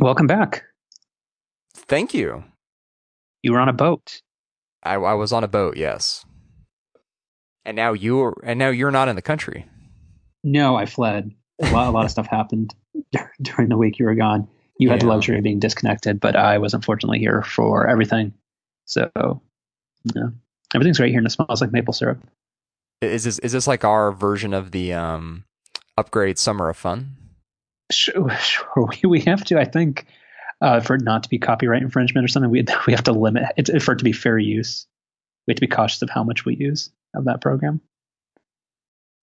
Welcome back. Thank you. You were on a boat. I, I was on a boat, yes. And now you're and now you're not in the country. No, I fled. A lot, a lot of stuff happened during the week you were gone. You had the luxury of being disconnected, but I was unfortunately here for everything. So, yeah, everything's right here, and it smells like maple syrup. Is this is this like our version of the um upgrade summer of fun? Sure, sure we, we have to. I think uh, for it not to be copyright infringement or something, we we have to limit it for it to be fair use. We have to be cautious of how much we use of that program.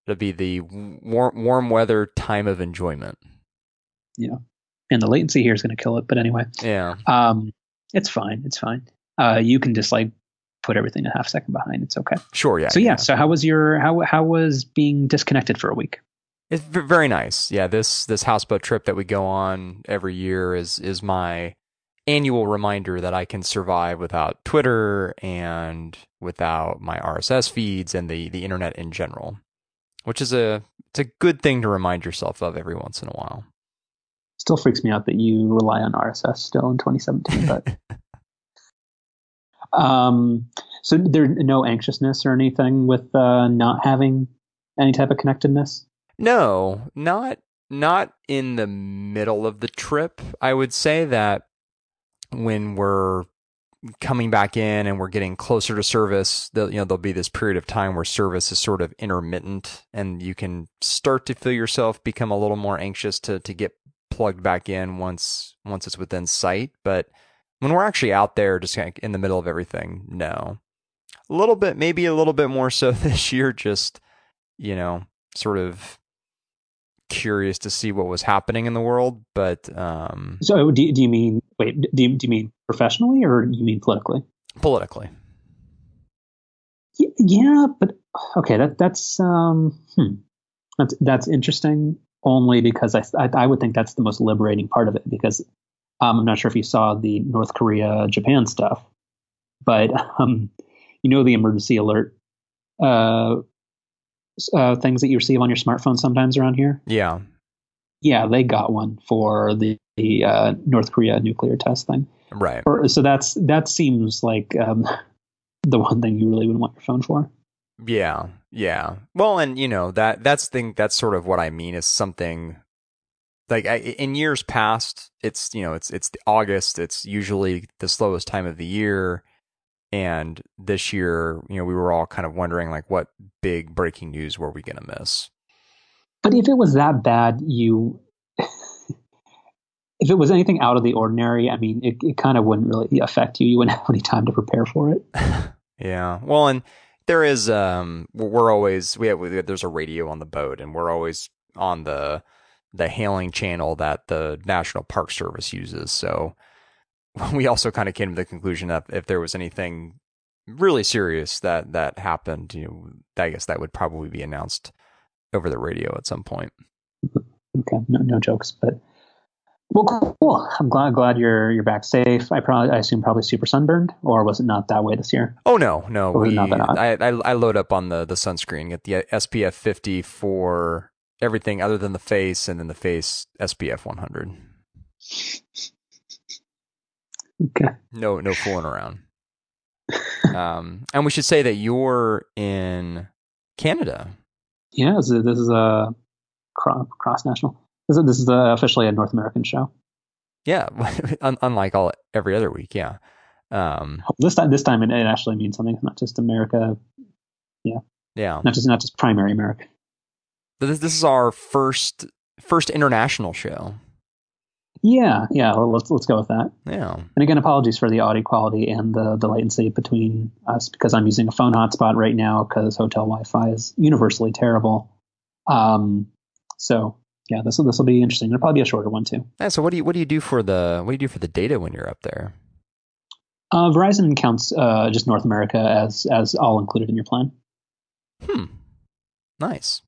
It'll be the warm warm weather time of enjoyment. Yeah, and the latency here is going to kill it. But anyway, Yeah. um, it's fine. It's fine. Uh, you can just like put everything a half second behind. It's okay. Sure, yeah. so yeah, So how was your how how was being disconnected for a week? It's very nice. Yeah, this this houseboat trip that we go on every year is is my annual reminder that I can survive without Twitter and without my RSS feeds and the the internet in general, which is a it's a good thing to remind yourself of every once in a while. Still freaks me out that you rely on RSS still in 2017. But um, so there's no anxiousness or anything with uh, not having any type of connectedness. No, not not in the middle of the trip. I would say that when we're coming back in and we're getting closer to service, you know, there'll be this period of time where service is sort of intermittent, and you can start to feel yourself become a little more anxious to to get plugged back in once once it's within sight. But when we're actually out there, just kind of in the middle of everything, no, a little bit, maybe a little bit more so this year. Just you know, sort of curious to see what was happening in the world, but um, So do, do you mean wait? Do you, do you mean professionally or you mean politically? politically. Y- Yeah, but okay, that that's um, hmm. that's that's interesting. Only because I, I I would think that's the most liberating part of it because um, I'm not sure if you saw the North Korea Japan stuff, but um, you know the emergency alert uh, uh, things that you receive on your smartphone sometimes around here. Yeah, Yeah, they got one for the, the uh, North Korea nuclear test thing. right. Or, so that's that seems like um, the one thing you really would want your phone for. Yeah, yeah. Well, and you know that that's thing that's sort of what I mean is something like I, in years past. It's you know it's it's August. It's usually the slowest time of the year, and this year you know we were all kind of wondering like what big breaking news were we gonna miss? But if it was that bad, you. if it was anything out of the ordinary, I mean, it, it kind of wouldn't really affect you. You wouldn't have any time to prepare for it. Yeah. Well, and there is um we're we're always we have we, there's a radio on the boat and we're always on the the hailing channel that the National Park Service uses. So we also kind of came to the conclusion that if there was anything really serious that that happened, you know, I guess that would probably be announced over the radio at some point. Okay, no, no jokes, but well, cool. I'm glad glad you're you're back safe. I probably I assume probably super sunburned, or was it not that way this year? Oh no, no. We, not that hot? I, I I load up on the the sunscreen, get the SPF 50 for everything other than the face, and then the face SPF 100. Okay. No, no fooling around. um, and we should say that you're in Canada. Yeah, this is, this is a cross national. This is, this is officially a North American show. Yeah, unlike all every other week. Yeah. Um, This time, this time it, it actually means something, not just America, yeah. Yeah. not just not just primary America. But This this is our first first international show. Yeah, yeah. well, Let's let's go with that. Yeah. And again, apologies for the audio quality and the, the latency between us because I'm using a phone hotspot right now because hotel Wi-Fi is universally terrible. Um, so yeah, this will this will be interesting. It'll probably be a shorter one too. Yeah. So what do you what do you do for the what do you do for the data when you're up there? Uh, Verizon counts uh, just North America as as all included in your plan. Hmm. Nice.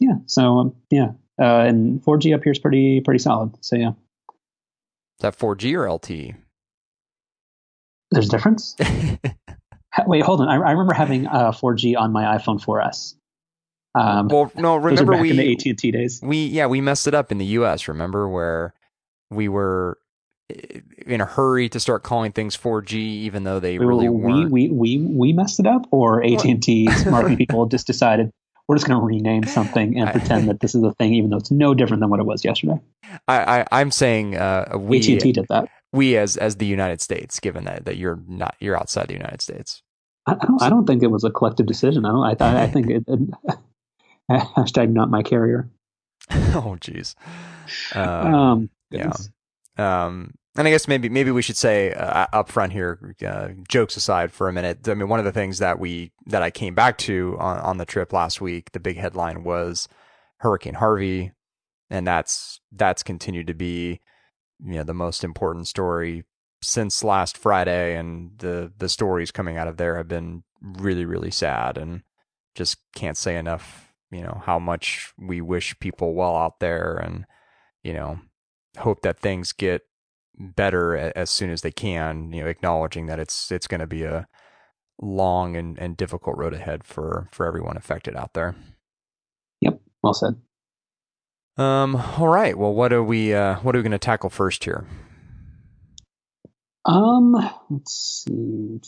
Yeah. So um, yeah, uh, and 4G up here is pretty pretty solid. So yeah, that 4G or LTE? there's a difference. Wait, hold on. I, I remember having uh, 4G on my iPhone 4S. Um, well, no. Remember back in the we AT&T days. we yeah we messed it up in the U.S. Remember where we were in a hurry to start calling things 4G, even though they really we, weren't. We, we, we messed it up, or AT and T's marketing people just decided we're just going to rename something and pretend that this is a thing, even though it's no different than what it was yesterday. I, I am saying uh, we AT and T did that. We as as the United States, given that that you're not you're outside the United States. I, I don't, I don't think it was a collective decision. I don't. I, I think it, it hashtag not my carrier. oh, jeez. Um, um, yeah. Um, and I guess maybe maybe we should say uh, up front here, uh, jokes aside for a minute. I mean, one of the things that we that I came back to on, on the trip last week, the big headline was Hurricane Harvey, and that's that's continued to be you know the most important story since last Friday, and the the stories coming out of there have been really really sad, and just can't say enough. You know how much we wish people well out there, and you know hope that things get better as soon as they can. You know, acknowledging that it's it's going to be a long and, and difficult road ahead for for everyone affected out there. Yep, well said. Um. All right. Well, what are we uh, what are we going to tackle first here? Um. Let's see.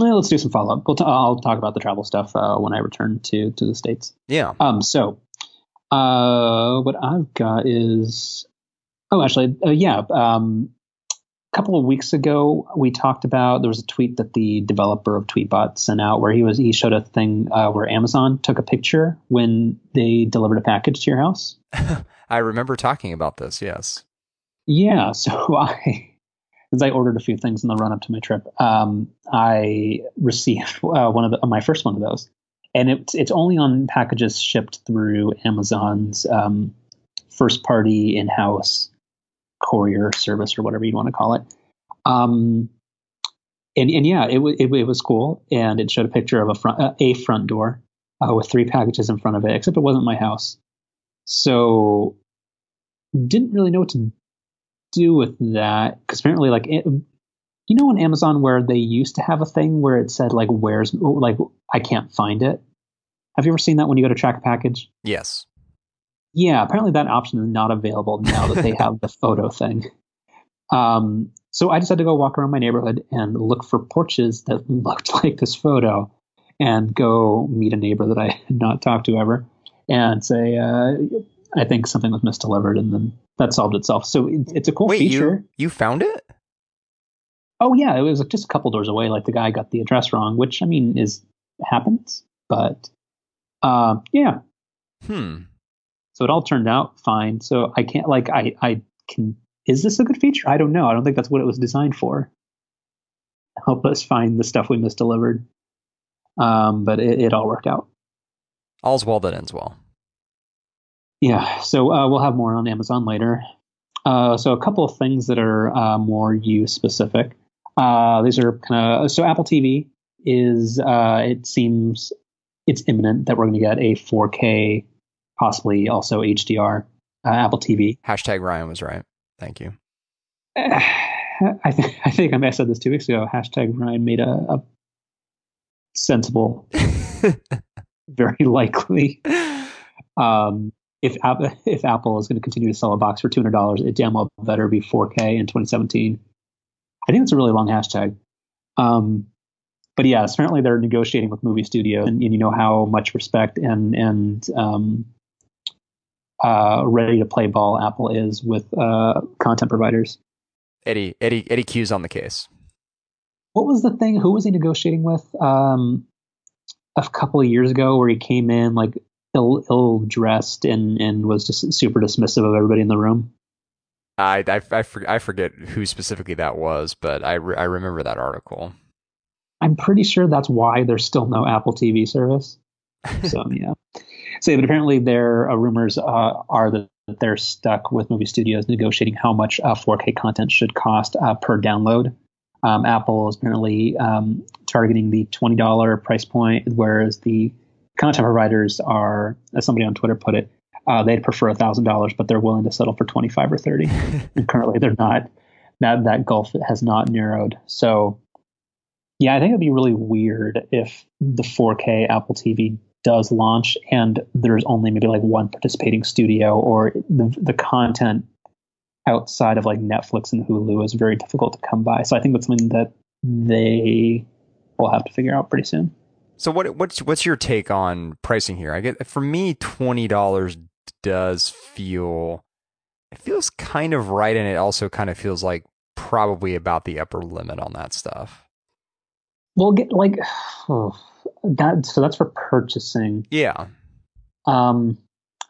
Well, let's do some follow up. We'll t- I'll talk about the travel stuff uh, when I return to to the states. Yeah. Um. So, uh, what I've got is Oh, actually, uh, yeah. Um, a couple of weeks ago, we talked about there was a tweet that the developer of Tweetbot sent out where he was he showed a thing uh, where Amazon took a picture when they delivered a package to your house. I remember talking about this. Yes. Yeah. So I. As I ordered a few things in the run up to my trip, um, I received uh, one of the, my first one of those, and it's it's only on packages shipped through Amazon's um, first party in house courier service or whatever you want to call it. Um, and, and yeah, it, it, it, was cool. And it showed a picture of a front, uh, a front door uh, with three packages in front of it, except it wasn't my house. So didn't really know what to do with that because apparently like it, you know on Amazon where they used to have a thing where it said like where's like I can't find it. Have you ever seen that when you go to track a package? Yes. Yeah, apparently that option is not available now that they have the photo thing. Um, so I decided to go walk around my neighborhood and look for porches that looked like this photo and go meet a neighbor that I had not talked to ever and say, uh, I think something was misdelivered. And then that solved itself. So it, it's a cool Wait, feature. You, you found it? Oh, yeah. It was just a couple doors away. Like the guy got the address wrong, which I mean is happens. But uh, yeah. Hmm. So it all turned out fine. So I can't like I I can is this a good feature? I don't know. I don't think that's what it was designed for. Help us find the stuff we misdelivered. Um, but it, it all worked out. All's well that ends well. Yeah. So uh, we'll have more on Amazon later. Uh, so a couple of things that are uh, more you specific. Uh, these are kind of so Apple TV is uh, it seems it's imminent that we're going to get a 4K possibly also HDR, uh, Apple TV. Hashtag Ryan was right. Thank you. I think I think I said this two weeks ago. Hashtag Ryan made a, a sensible, very likely. Um, if if Apple is going to continue to sell a box for two hundred dollars, it damn well better be 4K in 2017. I think it's a really long hashtag. Um, but yeah, apparently they're negotiating with movie studios, and, and you know how much respect and and um, uh, ready to play ball Apple is with uh, content providers. Eddie Eddie Eddy Cue's on the case. What was the thing? Who was he negotiating with? Um, a couple of years ago, where he came in like ill ill dressed and and was just super dismissive of everybody in the room. I I I, for, I forget who specifically that was, but I re, I remember that article. I'm pretty sure that's why there's still no Apple TV service. So yeah say, but apparently there uh, rumors uh, are that they're stuck with movie studios negotiating how much uh, 4K content should cost uh, per download. Um, Apple is apparently um, targeting the $20 price point, whereas the content providers are, as somebody on Twitter put it, uh, they'd prefer $1,000, but they're willing to settle for 25 or 30. and currently they're not. That, that gulf has not narrowed. So, yeah, I think it'd be really weird if the 4K Apple TV does launch and there's only maybe like one participating studio or the, the content outside of like Netflix and Hulu is very difficult to come by. So I think that's something that they will have to figure out pretty soon. So what what's what's your take on pricing here? I get for me twenty dollars does feel it feels kind of right, and it also kind of feels like probably about the upper limit on that stuff. Well, get like oh, that. So that's for purchasing. Yeah. Um,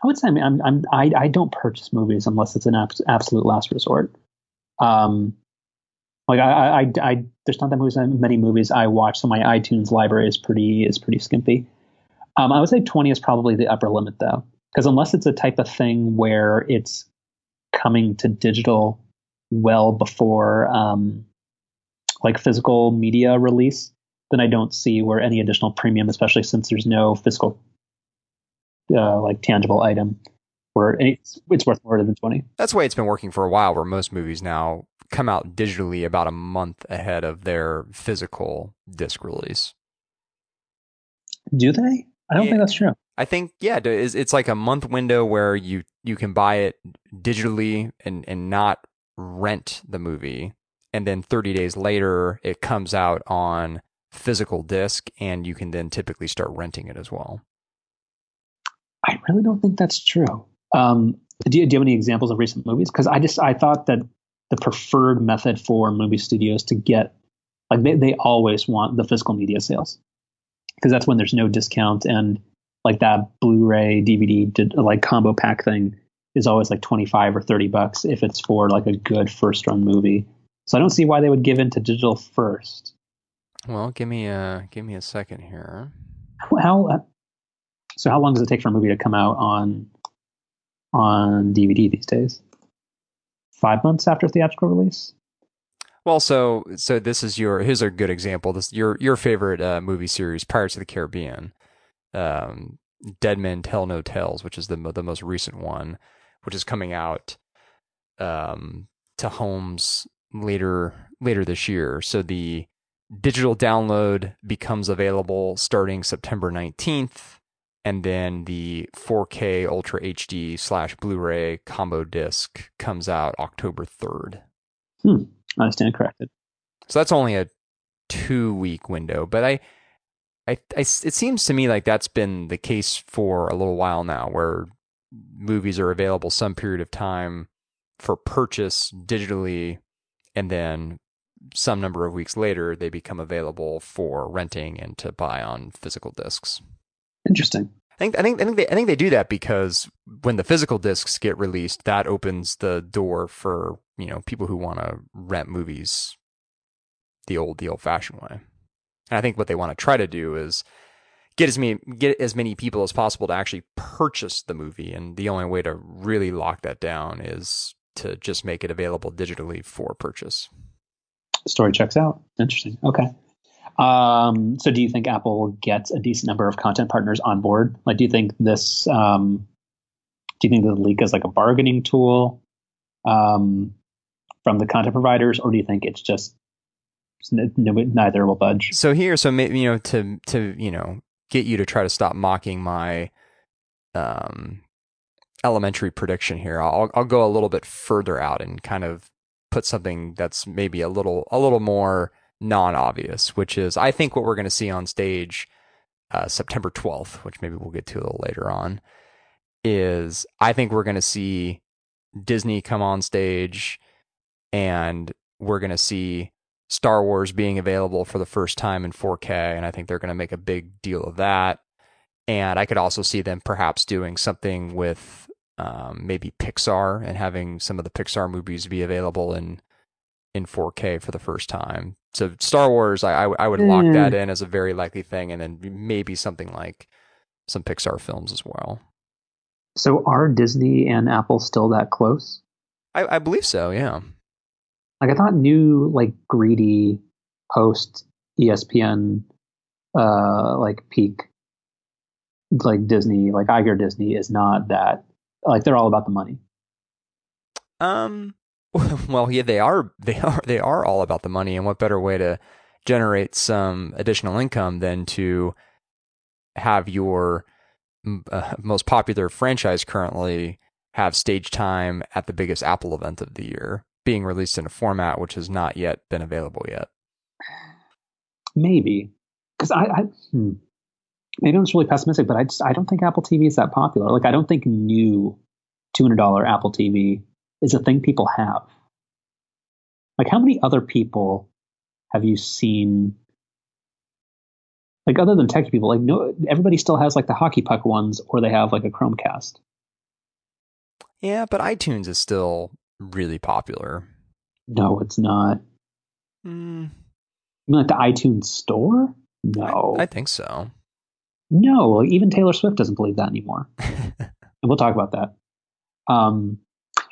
I would say I mean, I'm, I'm I I don't purchase movies unless it's an absolute last resort. Um, like I, I, I, there's not that movies, many movies I watch, so my iTunes library is pretty is pretty skimpy. Um, I would say 20 is probably the upper limit though, because unless it's a type of thing where it's coming to digital well before um, like physical media release, then I don't see where any additional premium, especially since there's no physical uh, like tangible item, where it's, it's worth more than 20. That's the way it's been working for a while, where most movies now come out digitally about a month ahead of their physical disc release. Do they? I don't yeah. think that's true. I think yeah, it's like a month window where you you can buy it digitally and and not rent the movie, and then 30 days later it comes out on physical disc, and you can then typically start renting it as well. I really don't think that's true. Um, do, you, do you have any examples of recent movies? Because I just I thought that the preferred method for movie studios to get like they, they always want the physical media sales because that's when there's no discount and like that blu-ray dvd like combo pack thing is always like 25 or 30 bucks if it's for like a good first run movie so i don't see why they would give in to digital first well give me a give me a second here how uh, so how long does it take for a movie to come out on on dvd these days five months after theatrical release. Well, so so this is your here's a good example. This your your favorite uh, movie series, Pirates of the Caribbean, um, Dead Men Tell No Tales, which is the the most recent one, which is coming out um, to homes later later this year. So the digital download becomes available starting September nineteenth and then the 4K Ultra HD slash Blu-ray combo disc comes out October 3rd. Hmm. I stand corrected. So that's only a two-week window, but I, I, I, it seems to me like that's been the case for a little while now, where movies are available some period of time for purchase digitally, and then some number of weeks later they become available for renting and to buy on physical discs. Interesting. I think I think I think they I think they do that because when the physical discs get released, that opens the door for you know people who want to rent movies the old the old fashioned way. And I think what they want to try to do is get as many get as many people as possible to actually purchase the movie. And the only way to really lock that down is to just make it available digitally for purchase. Story checks out. Interesting. Okay. Um, so do you think Apple gets a decent number of content partners on board? Like, do you think this, um, do you think the leak is like a bargaining tool um, from the content providers, or do you think it's just neither will budge? So here, so maybe you know, to to you know, get you to try to stop mocking my um, elementary prediction here, I'll I'll go a little bit further out and kind of put something that's maybe a little a little more non obvious, which is I think what we're going to see on stage uh, September 12th, which maybe we'll get to a little later on, is I think we're going to see Disney come on stage and we're going to see Star Wars being available for the first time in 4K. And I think they're going to make a big deal of that. And I could also see them perhaps doing something with um, maybe Pixar and having some of the Pixar movies be available in in 4K for the first time. So Star Wars, I, I, I would lock that hmm. in as a very likely thing, and then maybe something like some Pixar films as well. So are Disney and Apple still that close? I, I believe so. Yeah. Like I thought, new like greedy post ESPN, uh, like peak, like Disney, like Iger Disney is not that. Like they're all about the money. Um, Well, yeah, they are. They are. They are all about the money, and what better way to generate some additional income than to have your uh, most popular franchise currently have stage time at the biggest Apple event of the year, being released in a format which has not yet been available yet. Maybe because I, I hmm, maybe I'm just really pessimistic, but I just I don't think Apple TV is that popular. Like I don't think new two hundred dollar Apple TV is a thing people have. Like how many other people have you seen? Like other than techie people, like no, everybody still has like the hockey puck ones, or they have like a Chromecast. Yeah, but iTunes is still really popular. No, it's not. Mm. You mean like the iTunes store? No, I, I think so. No, even Taylor Swift doesn't believe that anymore. and we'll talk about that. Um,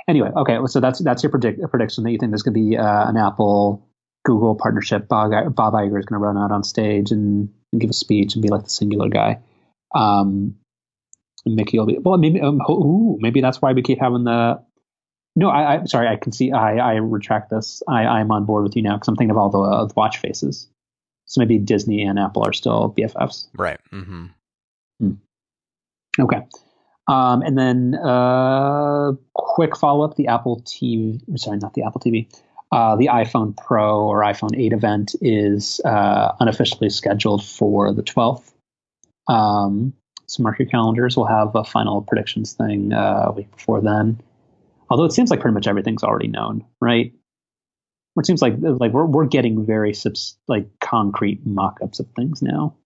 anyway, okay, so that's that's your predict, prediction that you think there's going to be uh, an Apple Google partnership. Bob, Bob Iger is going to run out on stage and, and, give a speech and be like the singular guy. Um, Mickey will be well. Maybe um, ooh, maybe that's why we keep having the. No, I, I sorry. I can see. I, I retract this. I, I'm on board with you now because I'm thinking of all the, uh, the watch faces. So maybe Disney and Apple are still BFFs. Right. Mm-hmm. Hmm. Okay. Um, and then uh, quick follow up: the Apple TV. Sorry, not the Apple TV. Uh, the iPhone Pro or iPhone 8 event is uh, unofficially scheduled for the 12th. Um, so mark your calendars. We'll have a final predictions thing uh, a week before then. Although it seems like pretty much everything's already known, right? It seems like like we're we're getting very subs- like concrete mock-ups of things now.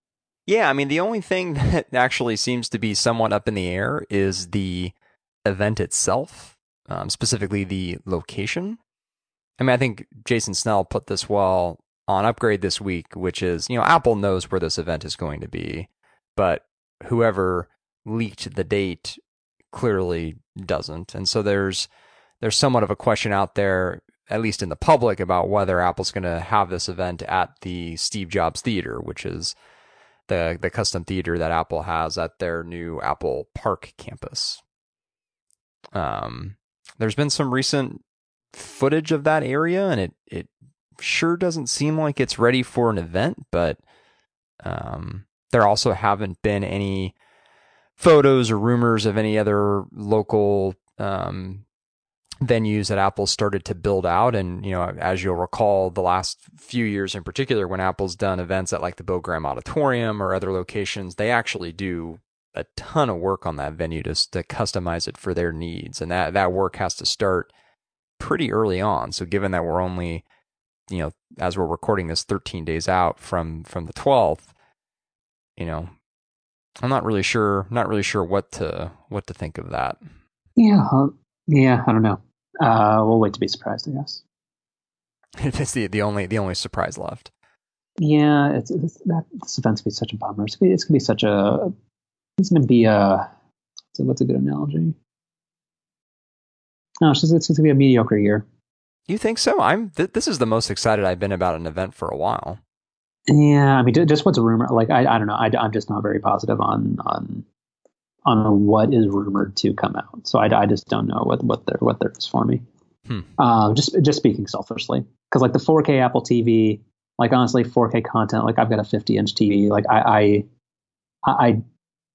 Yeah, I mean the only thing that actually seems to be somewhat up in the air is the event itself, um, specifically the location. I mean, I think Jason Snell put this well on Upgrade this week, which is you know Apple knows where this event is going to be, but whoever leaked the date clearly doesn't. And so there's there's somewhat of a question out there, at least in the public, about whether Apple's going to have this event at the Steve Jobs Theater, which is the the custom theater that Apple has at their new Apple Park campus. Um, there's been some recent footage of that area, and it it sure doesn't seem like it's ready for an event, but um, there also haven't been any photos or rumors of any other local um, venues that Apple started to build out. And, you know, as you'll recall, the last few years in particular, when Apple's done events at like the Graham Auditorium or other locations, they actually do a ton of work on that venue to, to customize it for their needs. And that, that work has to start pretty early on. So given that we're only, you know, as we're recording this 13 days out from, from the 12th, you know, I'm not really sure, not really sure what to what to think of that. Yeah, yeah, I don't know. Uh, we'll wait to be surprised, I guess. it's the the only the only surprise left. Yeah, it's, it's that this event's gonna be such a bummer. It's gonna be, it's gonna be such a it's gonna be a so what's a good analogy? No, it's, just, it's gonna be a mediocre year. You think so? I'm. Th- this is the most excited I've been about an event for a while. Yeah, I mean, just what's a rumor? Like, I, I don't know. I, am just not very positive on on on what is rumored to come out. So I, I just don't know what what there what there is for me. Hmm. Um, just just speaking selfishly, because like the 4K Apple TV, like honestly, 4K content. Like I've got a 50 inch TV. Like I I, I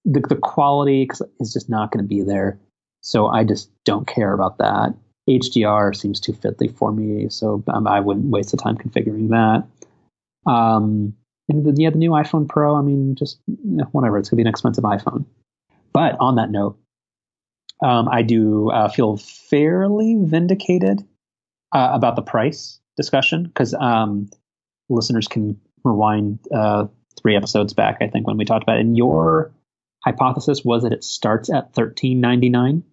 the, the quality is just not going to be there. So I just don't care about that. HDR seems too fiddly for me, so um, I wouldn't waste the time configuring that. Um, and the, yeah, the new iPhone Pro, I mean, just whatever. It's going to be an expensive iPhone. But on that note, um, I do uh, feel fairly vindicated uh, about the price discussion because um, listeners can rewind uh, three episodes back, I think, when we talked about it. And your hypothesis was that it starts at thirteen ninety nine.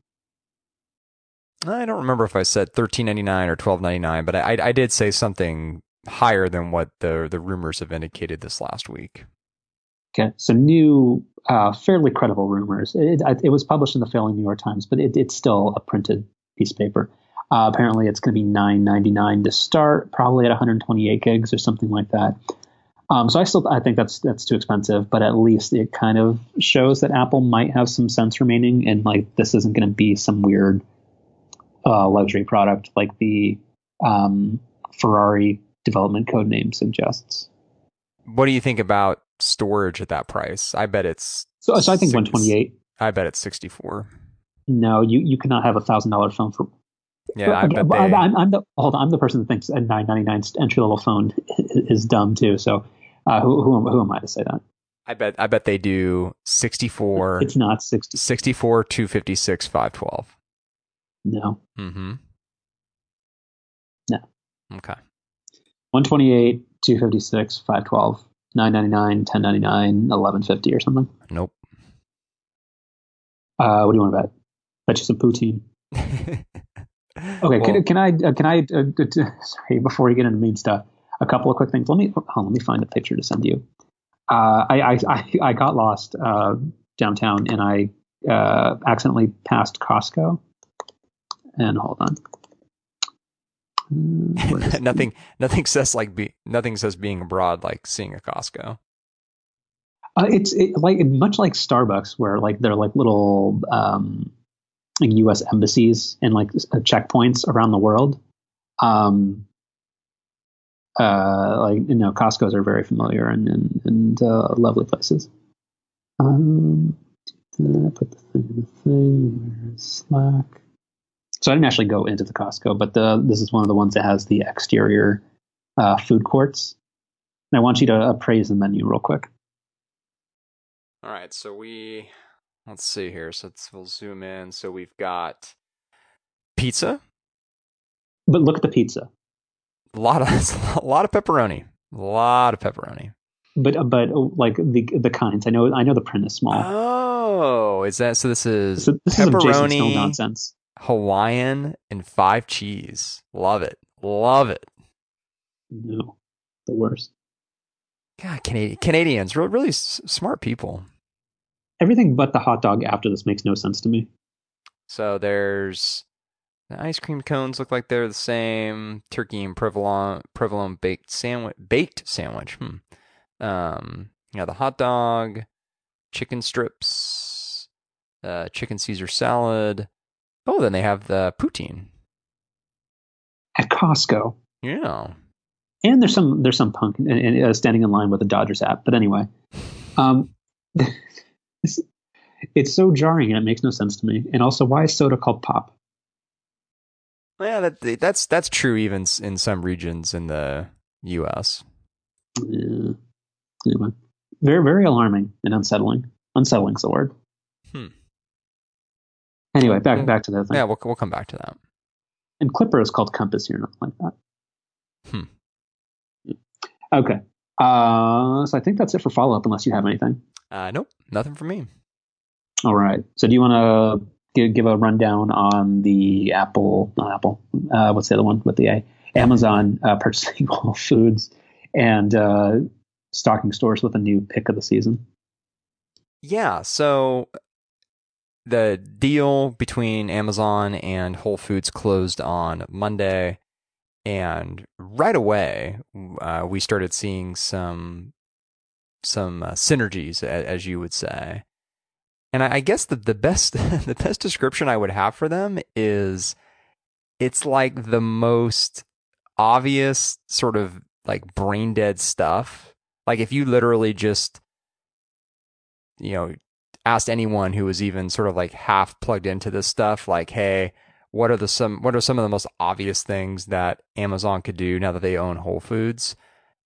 I don't remember if I said thirteen ninety nine or twelve ninety nine, but I, I did say something higher than what the the rumors have indicated this last week. Okay, so new, uh, fairly credible rumors. It, it, was published in the failing New York Times, but it, it's still a printed piece of paper. Uh, apparently, it's going to be nine ninety nine to start, probably at 128 gigs or something like that. Um, so I still I think that's that's too expensive, but at least it kind of shows that Apple might have some sense remaining, and like this isn't going to be some weird uh, luxury product like the um, Ferrari development code name suggests. What do you think about storage at that price? I bet it's so. So I think one twenty eight. I bet it's sixty four. no, you you cannot have a thousand dollar phone for. Yeah, I bet they. I'm I'm the hold on, I'm the person that thinks a nine ninety nine entry level phone is dumb too. So uh, who, who am- who am I to say that? I bet I bet they do 64 It's not sixty. 64 256 512. No, Mhm. No. Okay. one twenty eight, two fifty six, five twelve, nine ninety nine, ten ninety nine, eleven fifty or something. Nope. Uh, what do you want to bet? Bet you some poutine. Okay, Well, can, can I uh, can I uh, sorry before we get into main stuff, a couple of quick things. Let me on, let me find a picture to send you. Uh, I, I I I got lost uh, downtown and I uh, accidentally passed Costco. And hold on, Uh, where is it? nothing nothing says like be, nothing says being abroad like seeing a Costco. Uh, it's it, like much like Starbucks, where like they're like little um, like U.S. embassies and like uh, checkpoints around the world. Um, uh, like you know, Costco's are very familiar and and, and uh, lovely places. Um, I put the thing in the thing? Where's Slack? So I didn't actually go into the Costco, but the this is one of the ones that has the exterior uh, food courts. And I want you to appraise the menu real quick. All right, so we let's see here. So let's, we'll zoom in. So we've got pizza, But look at the pizza. a lot of a lot of pepperoni, a lot of pepperoni. But but oh, like the the kinds. I know I know the print is small. Oh, is that so? This is so this is some Jason Snell pepperoni, nonsense. Hawaiian, and five cheese. Love it, love it. No, the worst. God, Canadian, Canadians, really, really s- smart people. Everything but the hot dog after this makes no sense to me. So there's the ice cream cones look like they're the same. Turkey and provolone, provolone baked sandwich, baked sandwich. Hmm. Um, yeah, the hot dog, chicken strips, uh, chicken Caesar salad. Oh, then they have the poutine. At Costco, Yeah. and there's some there's some punk and, and, uh, standing in line with a Dodgers hat. But anyway, um, this, it's so jarring and it makes no sense to me. And also, why is soda called pop? Yeah, that that's that's true even in some regions in the U.S. Yeah. Anyway, very very alarming and unsettling. Unsettling's the word. Hmm. Anyway, back back to the thing. Yeah, we'll we'll come back to that. And Clipper is called Compass here, nothing like that. Hmm. Okay. Uh, so I think that's it for follow up, unless you have anything. Uh, nope, nothing for me. All right. So do you want to give, give a rundown on the Apple, not Apple, uh, what's the other one with the A? Amazon uh, purchasing Whole Foods and uh, stocking stores with a new pick of the season? Yeah, so the deal between Amazon and Whole Foods closed on Monday, and right away uh, we started seeing some some uh, synergies, as you would say. And I, guess the the best the best description I would have for them is it's like the most obvious sort of like brain dead stuff. Like if you literally just you know asked anyone who was even sort of like half plugged into this stuff like hey what are the some what are some of the most obvious things that Amazon could do now that they own Whole Foods?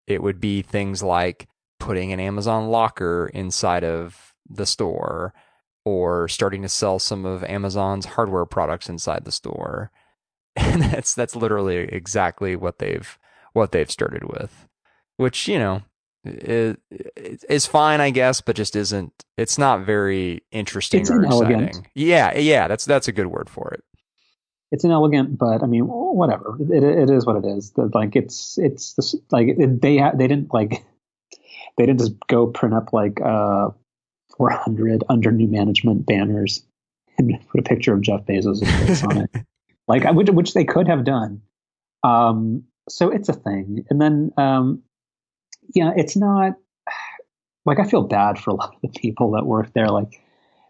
It would be things like putting an Amazon locker inside of the store or starting to sell some of Amazon's hardware products inside the store. And that's that's literally exactly what they've what they've started with which you know is, is fine, I guess, but just isn't. It's not very interesting It's or inelegant. exciting. Yeah, yeah, that's that's a good word for it. It's inelegant, but I mean, whatever. It, it is what it is. Like it's it's this, like it, they they didn't like they didn't just go print up like uh 400 under new management banners and put a picture of Jeff Bezos' face on it. like which, which they could have done. Um, so it's a thing. And then, um, yeah, it's not like I feel bad for a lot of the people that work there. Like,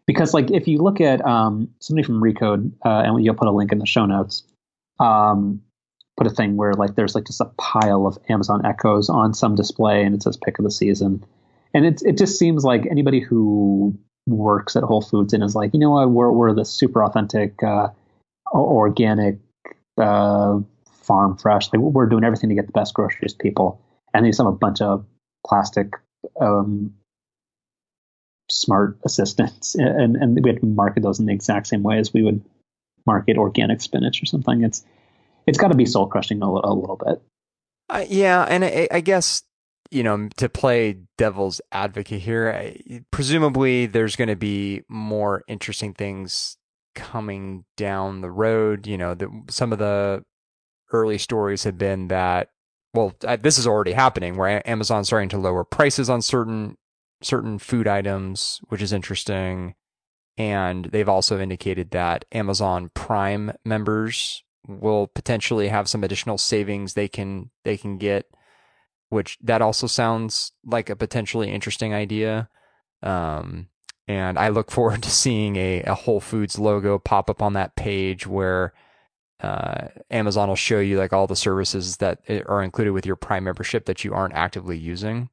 because like if you look at um, somebody from Recode, uh, and you'll put a link in the show notes, um, put a thing where like there's like just a pile of Amazon Echoes on some display, and it says pick of the season, and it it just seems like anybody who works at Whole Foods and is like, you know what, we're we're the super authentic, uh, organic, uh, farm fresh. Like we're doing everything to get the best groceries people, and they just have a bunch of plastic um, smart assistants, and and we have to market those in the exact same way as we would market organic spinach or something. It's it's got to be soul crushing a, a, little bit. Uh, yeah, and I, I, guess you know to play devil's advocate here, I, presumably there's going to be more interesting things coming down the road. You know, the, some of the early stories have been that well, this is already happening where Amazon's starting to lower prices on certain certain food items, which is interesting. And they've also indicated that Amazon Prime members will potentially have some additional savings they can they can get, which that also sounds like a potentially interesting idea. Um, and I look forward to seeing a, a Whole Foods logo pop up on that page where uh, Amazon will show you like all the services that are included with your Prime membership that you aren't actively using.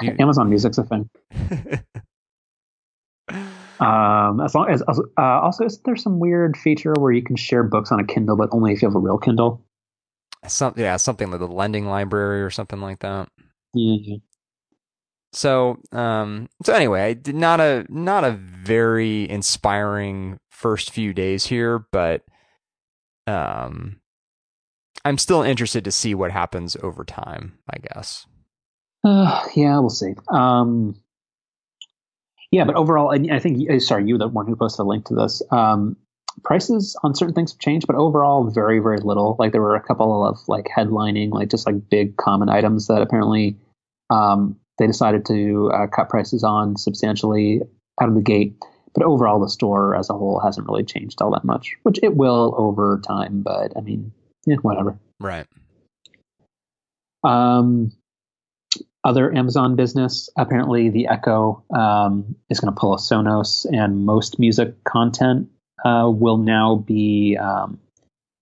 You, Amazon Music's a thing. um, as long as uh, also, is there some weird feature where you can share books on a Kindle, but only if you have a real Kindle? Some, yeah, something like the lending library or something like that. Mm-hmm. So, um, so anyway, not a not a very inspiring first few days here, but um, I'm still interested to see what happens over time. I guess. Uh, yeah, we'll see. Um, yeah, but overall, I, I think. Uh, sorry, you the one who posted a link to this. Um, prices on certain things have changed, but overall, very, very little. Like there were a couple of like headlining, like just like big common items that apparently um, they decided to uh, cut prices on substantially out of the gate. But overall, the store as a whole hasn't really changed all that much, which it will over time. But I mean, yeah, whatever. Right. Um, other Amazon business, apparently the Echo um, is going to pull a Sonos, and most music content uh, will now be. Um,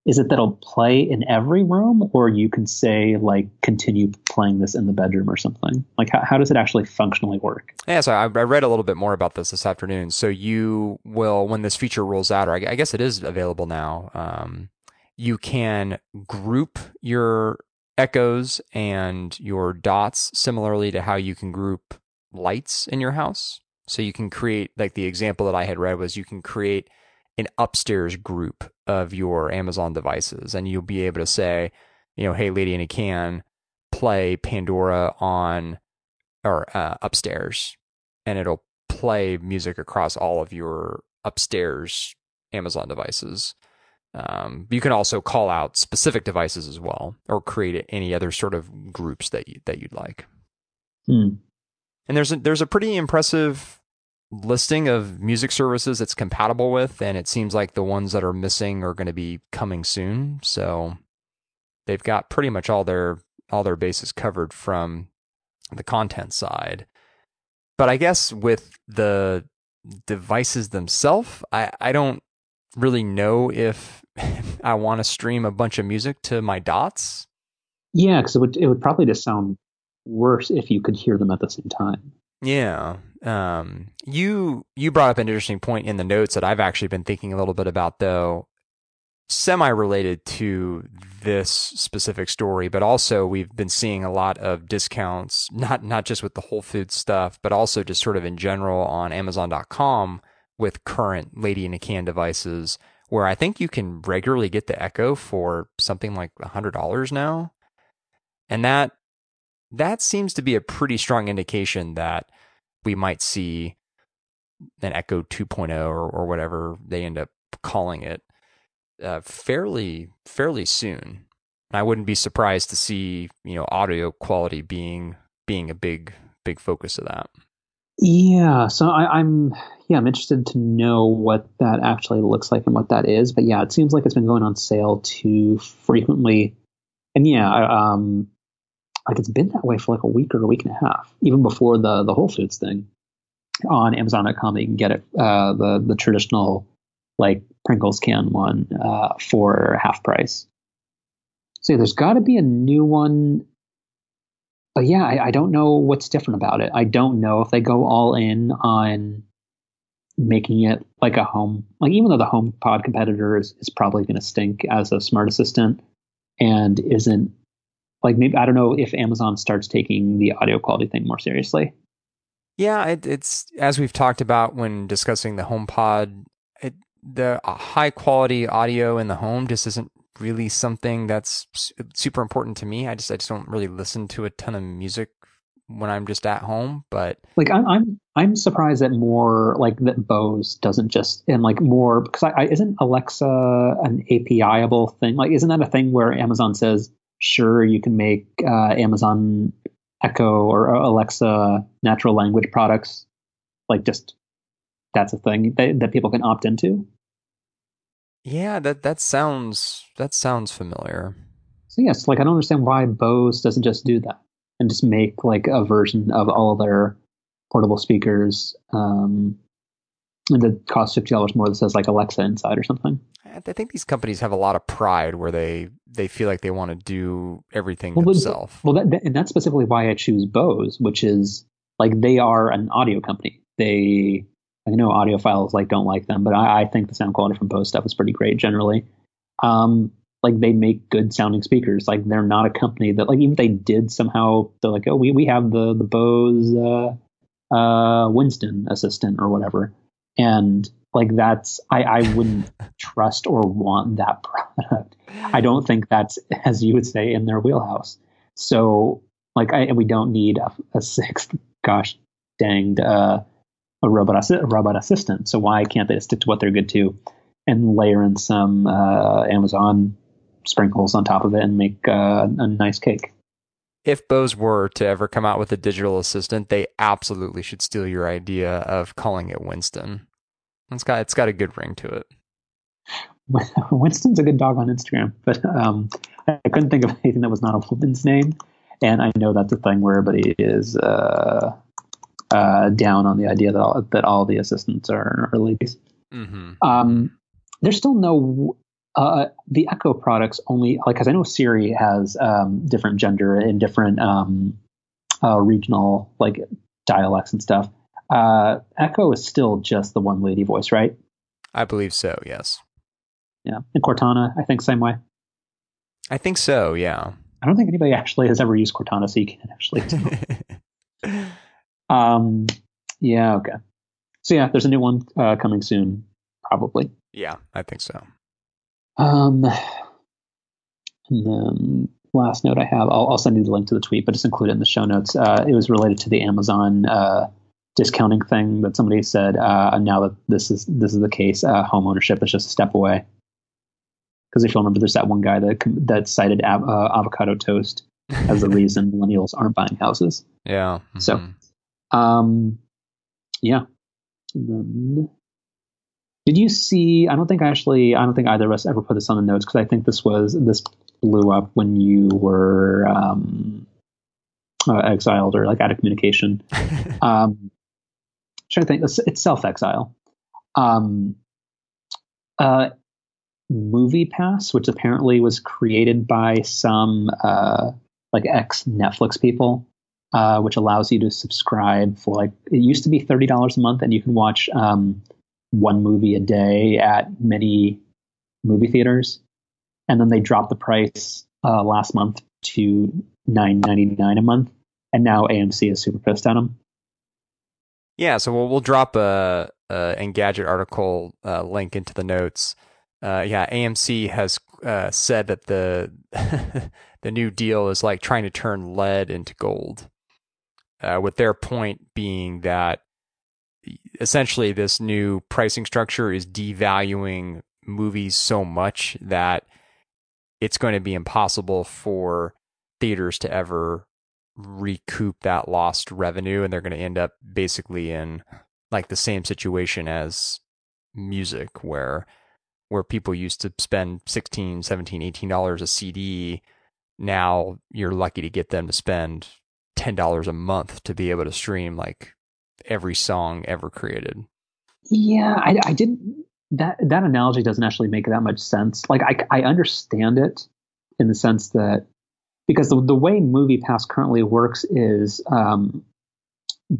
is it that'll play in every room, or you can say like continue playing this in the bedroom or something? Like how, how does it actually functionally work? Yeah, so I, I read a little bit more about this this afternoon. So you will, when this feature rolls out, or I, I guess it is available now. Um, you can group your echoes and your dots similarly to how you can group lights in your house. So you can create, like the example that I had read was you can create an upstairs group of your Amazon devices, and you'll be able to say, you know, hey, lady in a can, play Pandora on or uh, upstairs, and it'll play music across all of your upstairs Amazon devices. Um, you can also call out specific devices as well, or create any other sort of groups that you, that you'd like. Hmm. And there's a, there's a pretty impressive listing of music services it's compatible with, and it seems like the ones that are missing are going to be coming soon. So they've got pretty much all their all their bases covered from the content side. But I guess with the devices themselves, I, I don't really know if I want to stream a bunch of music to my dots. Yeah, because it would it would probably just sound worse if you could hear them at the same time. Yeah. Um, you you brought up an interesting point in the notes that I've actually been thinking a little bit about, though, semi related to this specific story, but also we've been seeing a lot of discounts, not not just with the Whole Foods stuff, but also just sort of in general on Amazon.com with current Lady in a Can devices, where I think you can regularly get the Echo for something like hundred dollars now, and that that seems to be a pretty strong indication that we might see an Echo 2.0 or, or whatever they end up calling it uh, fairly fairly soon. And I wouldn't be surprised to see you know audio quality being being a big big focus of that. Yeah, so I, am yeah I'm interested to know what that actually looks like and what that is. But yeah, it seems like it's been going on sale too frequently, and yeah, um, like it's been that way for like a week or a week and a half, even before the the Whole Foods thing on Amazon.com. You can get it uh, the the traditional like Pringles can one uh, for half price. So yeah, there's got to be a new one but yeah, I, I don't know what's different about it. I don't know if they go all in on making it like a home, like even though the HomePod competitor is, is probably going to stink as a smart assistant and isn't like maybe I don't know if Amazon starts taking the audio quality thing more seriously. Yeah, it, it's as we've talked about when discussing the HomePod. It, the uh, high quality audio in the home just isn't really something that's super important to me. I just I just don't really listen to a ton of music when I'm just at home. But like I'm I'm I'm surprised that more like that Bose doesn't just and like more because I, I isn't Alexa an APIable thing? Like isn't that a thing where Amazon says sure you can make uh, Amazon Echo or Alexa natural language products like just that's a thing that, that people can opt into. Yeah, that that sounds that sounds familiar. So yes, like I don't understand why Bose doesn't just do that and just make like a version of all their portable speakers um, that costs fifty dollars more that says like Alexa inside or something. I think these companies have a lot of pride where they they feel like they want to do everything well, themselves. Well, that, and that's specifically why I choose Bose, which is like they are an audio company. They I know audiophiles like don't like them, but I, I, think the sound quality from Bose stuff is pretty great generally. Um, like they make good sounding speakers. Like they're not a company that like even if they did somehow they're like oh we we have the the Bose uh, uh, Winston assistant or whatever, and like that's I I wouldn't trust or want that product. I don't think that's as you would say in their wheelhouse. So like I we don't need a, a sixth gosh danged uh a robot assi- a robot assistant. So why can't they stick to what they're good to and layer in some uh, Amazon sprinkles on top of it and make uh, a nice cake? If Bose were to ever come out with a digital assistant, they absolutely should steal your idea of calling it Winston. It's got it's got a good ring to it. Winston's a good dog on Instagram, but um, I couldn't think of anything that was not a woman's name. And I know that's a thing where everybody is uh, uh, down on the idea that all, that all the assistants are, are ladies. Mm-hmm. Um, there's still no uh, the Echo products only like because I know Siri has um, different gender and different um, uh, regional like dialects and stuff. Uh, Echo is still just the one lady voice, right? I believe so. Yes. Yeah, and Cortana, I think same way. I think so. Yeah. I don't think anybody actually has ever used Cortana, so you can actually. Um, yeah, okay. So yeah, there's a new one uh, coming soon, probably. Yeah, I think so. Um, and then last note I have, I'll, I'll, send you the link to the tweet, but it's included in the show notes. Uh, it was related to the Amazon uh, discounting thing that somebody said. Uh, now that this is this is the case, uh, home ownership is just a step away. Because if you remember, there's that one guy that that cited av- uh, avocado toast as the reason millennials aren't buying houses. Yeah. Mm-hmm. So um, yeah. Then, did you see? I don't think actually. I don't think either of us ever put this on the notes because I think this was this blew up when you were um, uh, exiled or like out of communication. um, trying to think. It's, it's self exile. Um, uh, Movie Pass, which apparently was created by some uh, like ex Netflix people, uh, which allows you to subscribe for like it used to be thirty dollars a month, and you can watch um, one movie a day at many movie theaters. And then they dropped the price uh, last month to nine ninety nine a month, and now AMC is super pissed at them. Yeah, so we'll we'll drop a, a Engadget article uh, link into the notes. Uh, yeah, AMC has uh, said that the the new deal is like trying to turn lead into gold uh, with their point being that essentially this new pricing structure is devaluing movies so much that it's going to be impossible for theaters to ever recoup that lost revenue and they're going to end up basically in like the same situation as music where where people used to spend 16 17 18 dollars a cd now you're lucky to get them to spend ten dollars a month to be able to stream like every song ever created. Yeah, I, I didn't. That that analogy doesn't actually make that much sense. Like I I understand it in the sense that because the, the way movie pass currently works is um,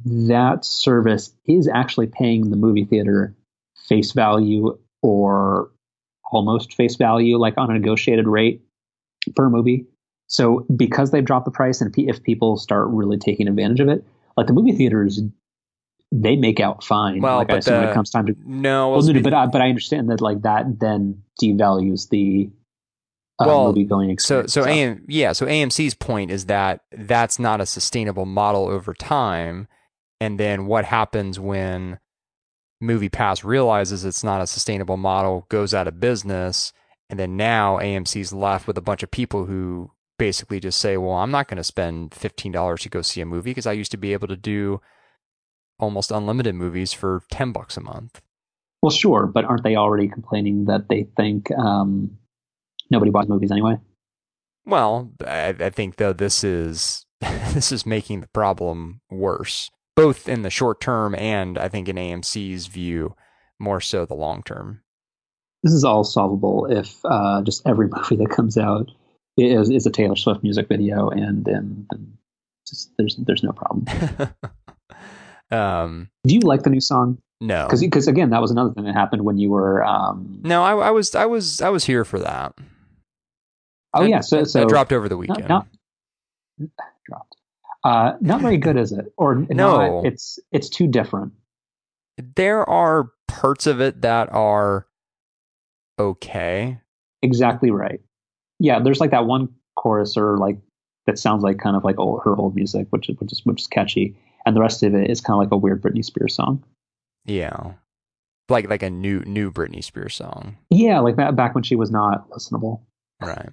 that service is actually paying the movie theater face value or almost face value like on a negotiated rate per movie so because they've dropped the price and if people start really taking advantage of it like the movie theaters they make out fine. Well, like I assume the, when it comes time to no, well, no, but I, but I understand that like that then devalues the uh, well, movie going experience. So so AM, yeah, so AMC's point is that that's not a sustainable model over time, and then what happens when Movie Pass realizes it's not a sustainable model, goes out of business, and then now AMC's left with a bunch of people who basically just say, "Well, I'm not going to spend fifteen dollars to go see a movie because I used to be able to do." Almost unlimited movies for 10 bucks a month. Well, sure, but aren't they already complaining that they think um, nobody buys movies anyway? Well, I, I think though this is this is making the problem worse, both in the short term and I think in AMC's view, more so the long term. This is all solvable if uh, just every movie that comes out is, is a Taylor Swift music video, and then, then just, there's there's no problem. Um, Do you like the new song? No, because again, that was another thing that happened when you were. Um, no, I, I was I was I was here for that. Oh yeah, so so dropped over the weekend. Not, not dropped. Uh, not very good, is it? Or no, not, it's it's too different. There are parts of it that are okay. Exactly right. Yeah, there's like that one chorus or like that sounds like kind of like old, her old music, which is which is which is catchy and the rest of it is kind of like a weird Britney Spears song. Yeah, like like a new new Britney Spears song. Yeah, like back when she was not listenable. Right.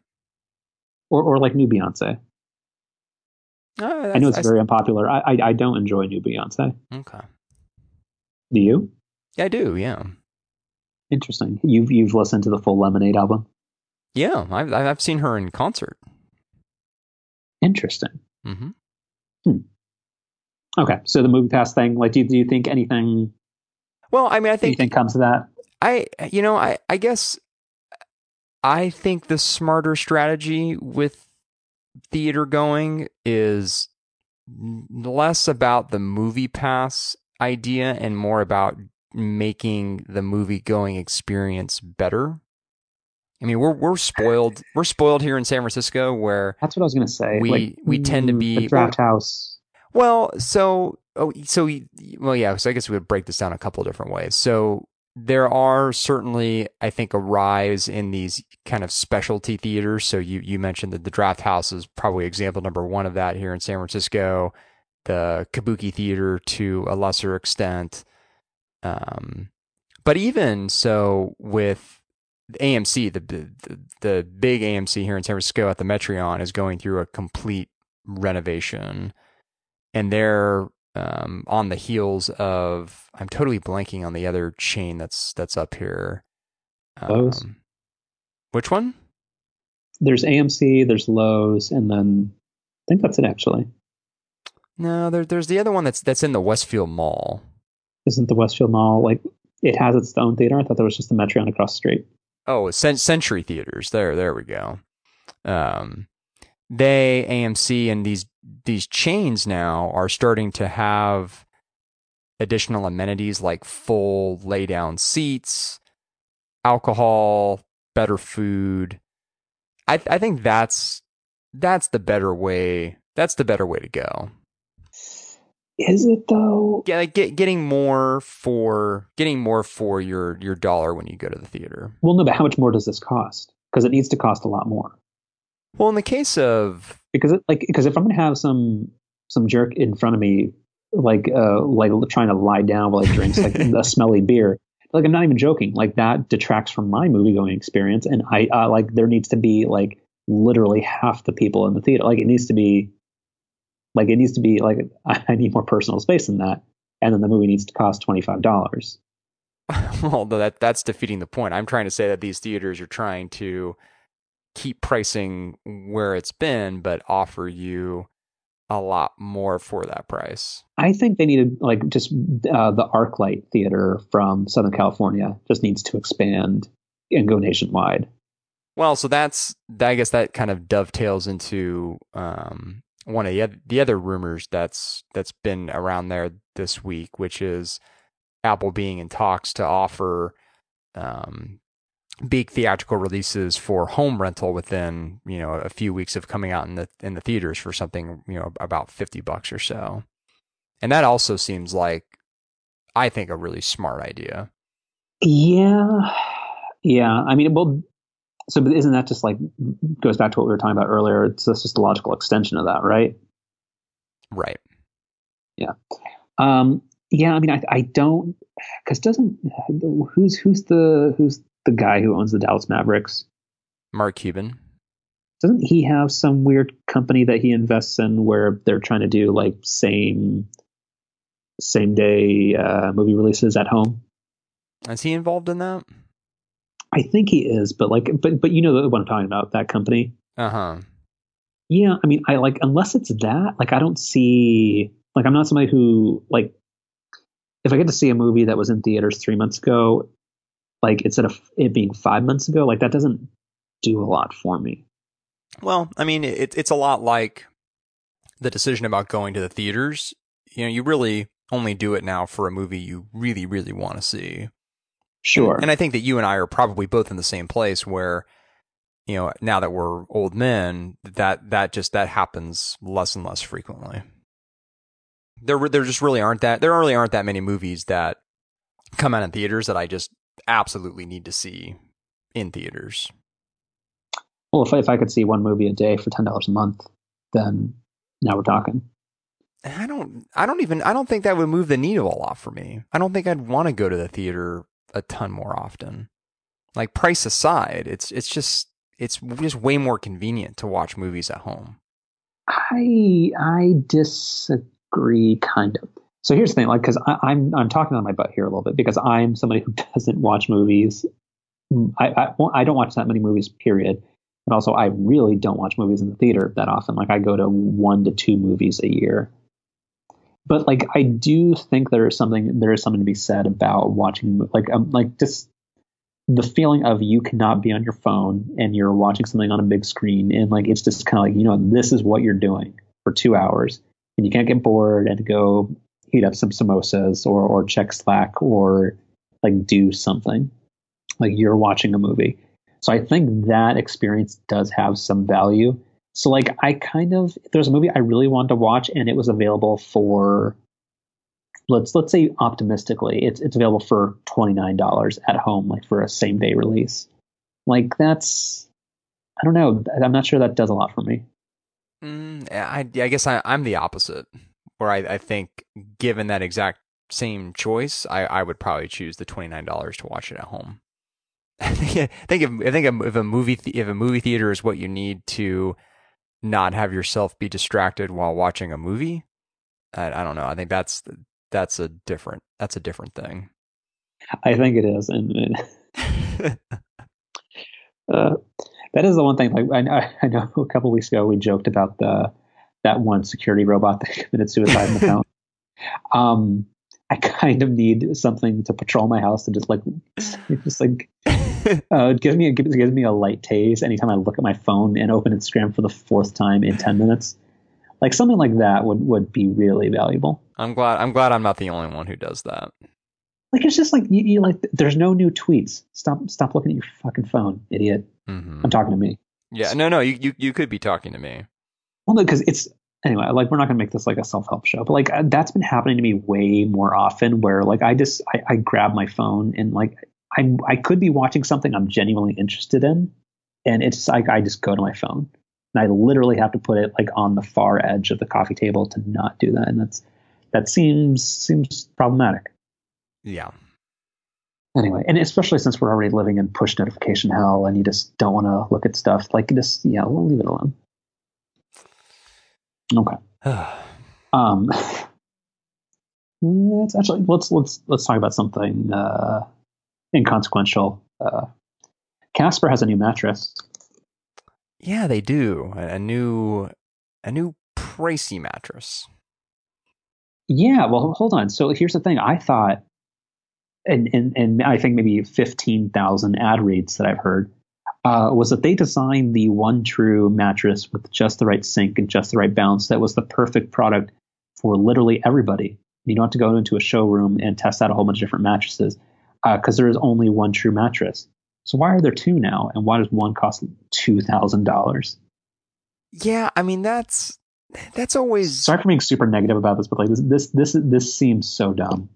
Or or like new Beyonce. Oh, I know it's I, very unpopular. I, I, I don't enjoy new Beyonce. Okay. Do you? Yeah, I do. Yeah. Interesting. You've you've listened to the full Lemonade album. Yeah, I've I've seen her in concert. Interesting. Mm-hmm. Hmm. Okay, so the movie pass thing, like, do you, do you think anything? Well, I mean, I think anything comes to that. I, you know, I, I guess, I think the smarter strategy with theater going is less about the movie pass idea and more about making the movie going experience better. I mean, we're we're spoiled. We're spoiled here in San Francisco, where that's what I was going to say. We like, we tend to mm, be the draft house well, so oh, so well, yeah. So I guess we would break this down a couple different ways. So there are certainly, I think, a rise in these kind of specialty theaters. So you you mentioned that the Draft House is probably example number one of that here in San Francisco. The Kabuki Theater to a lesser extent. Um, but even so, with AMC, the, the the big AMC here in San Francisco at the Metreon is going through a complete renovation and they're um, on the heels of I'm totally blanking on the other chain that's that's up here. Loews. Um, which one? There's AMC, there's Loews, and then I think that's it actually. No, there, there's the other one that's that's in the Westfield Mall. Isn't the Westfield Mall like it has its own theater? I thought there was just the Metreon across the street. Oh, Century Theaters. There, there we go. Um, they AMC and these these chains now are starting to have additional amenities like full lay down seats, alcohol, better food. I I think that's that's the better way. That's the better way to go. Is it though? Yeah, like get, getting more for getting more for your your dollar when you go to the theater. Well, no, but how much more does this cost? Because it needs to cost a lot more. Well, in the case of because it, like because if I'm gonna have some some jerk in front of me, like uh like trying to lie down while I drinks like a smelly beer, like I'm not even joking. Like that detracts from my movie going experience, and I uh, like there needs to be like literally half the people in the theater. Like it needs to be like it needs to be like I need more personal space than that, and then the movie needs to cost twenty five dollars. well, that that's defeating the point. I'm trying to say that these theaters are trying to keep pricing where it's been, but offer you a lot more for that price. I think they needed like just uh, the ArcLight Theater from Southern California just needs to expand and go nationwide. Well, so that's I guess that kind of dovetails into um, one of the, the other rumors that's that's been around there this week, which is Apple being in talks to offer um, big theatrical releases for home rental within you know a few weeks of coming out in the in the theaters for something you know about fifty bucks or so, and that also seems like I think a really smart idea. Yeah, yeah. I mean, well, so but isn't that just like goes back to what we were talking about earlier? It's just a logical extension of that, right? Right. Yeah. Um, yeah. I mean, I, I don't because doesn't who's who's the who's the guy who owns the Dallas Mavericks? Mark Cuban. Doesn't he have some weird company that he invests in where they're trying to do like same same day uh, movie releases at home? Is he involved in that? I think he is, but like, but but you know what I'm talking about? That company. Uh huh. Yeah, I mean, I like unless it's that, like, I don't see like I'm not somebody who like if I get to see a movie that was in theaters three months ago, like instead of it being five months ago, like that doesn't do a lot for me. Well, I mean, it, it's a lot like the decision about going to the theaters. You know, you really only do it now for a movie you really, really want to see. Sure. And, and I think that you and I are probably both in the same place where, you know, now that we're old men, that that just that happens less and less frequently. There, there just really aren't that there really aren't that many movies that come out in theaters that I just absolutely need to see in theaters. Well, if I, if I could see one movie a day for ten dollars a month, then now we're talking. I don't I don't even I don't think that would move the needle a lot for me. I don't think I'd want to go to the theater a ton more often. Like price aside, it's it's just it's just way more convenient to watch movies at home. I I disagree, kind of. So here's the thing, like, because I'm I'm talking on my butt here a little bit because I'm somebody who doesn't watch movies. I, I I don't watch that many movies, period. But also, I really don't watch movies in the theater that often. Like, I go to one to two movies a year. But like, I do think there is something there is something to be said about watching, like, um, like just the feeling of you cannot be on your phone and you're watching something on a big screen and like it's just kind of like you know this is what you're doing for two hours and you can't get bored and go heat up some samosas or or check Slack or like do something. Like you're watching a movie. So I think that experience does have some value. So like I kind of there's a movie I really wanted to watch and it was available for let's let's say optimistically it's it's available for $29 at home like for a same day release. Like that's I don't know. I'm not sure that does a lot for me. Mm, I, I guess I, I'm the opposite where I, I think given that exact same choice, I, I would probably choose the twenty nine dollars to watch it at home. I think I think if, I think if a movie th- if a movie theater is what you need to not have yourself be distracted while watching a movie, I, I don't know. I think that's that's a different that's a different thing. I think it is, and, and uh, that is the one thing. Like I, I know a couple weeks ago we joked about the that one security robot that committed suicide in the town. Um, I kind of need something to patrol my house to just like, just like, uh, give me a, gives, gives me a light tase anytime I look at my phone and open Instagram for the fourth time in ten minutes. Like something like that would would be really valuable. I'm glad. I'm glad I'm not the only one who does that. Like it's just like you, you like. There's no new tweets. Stop stop looking at your fucking phone, idiot. Mm-hmm. I'm talking to me. Yeah, no, no, you, you you could be talking to me. Well, no, because it's anyway. Like we're not gonna make this like a self help show, but like uh, that's been happening to me way more often. Where like I just I, I grab my phone and like I I could be watching something I'm genuinely interested in, and it's like I just go to my phone and I literally have to put it like on the far edge of the coffee table to not do that, and that's that seems seems problematic. Yeah. Anyway, and especially since we're already living in push notification hell, and you just don't want to look at stuff like just yeah, we'll leave it alone. Okay. um, let's actually let's let's let's talk about something uh, inconsequential. Uh, Casper has a new mattress. Yeah, they do a, a new a new pricey mattress. Yeah, well, hold on. So here's the thing. I thought, and and, and I think maybe fifteen thousand ad reads that I've heard. Uh, was that they designed the one true mattress with just the right sink and just the right bounce. That was the perfect product for literally everybody. You don't have to go into a showroom and test out a whole bunch of different mattresses because uh, there is only one true mattress. So why are there two now, and why does one cost two thousand dollars? Yeah, I mean that's that's always. Sorry for being super negative about this, but like this this this this seems so dumb,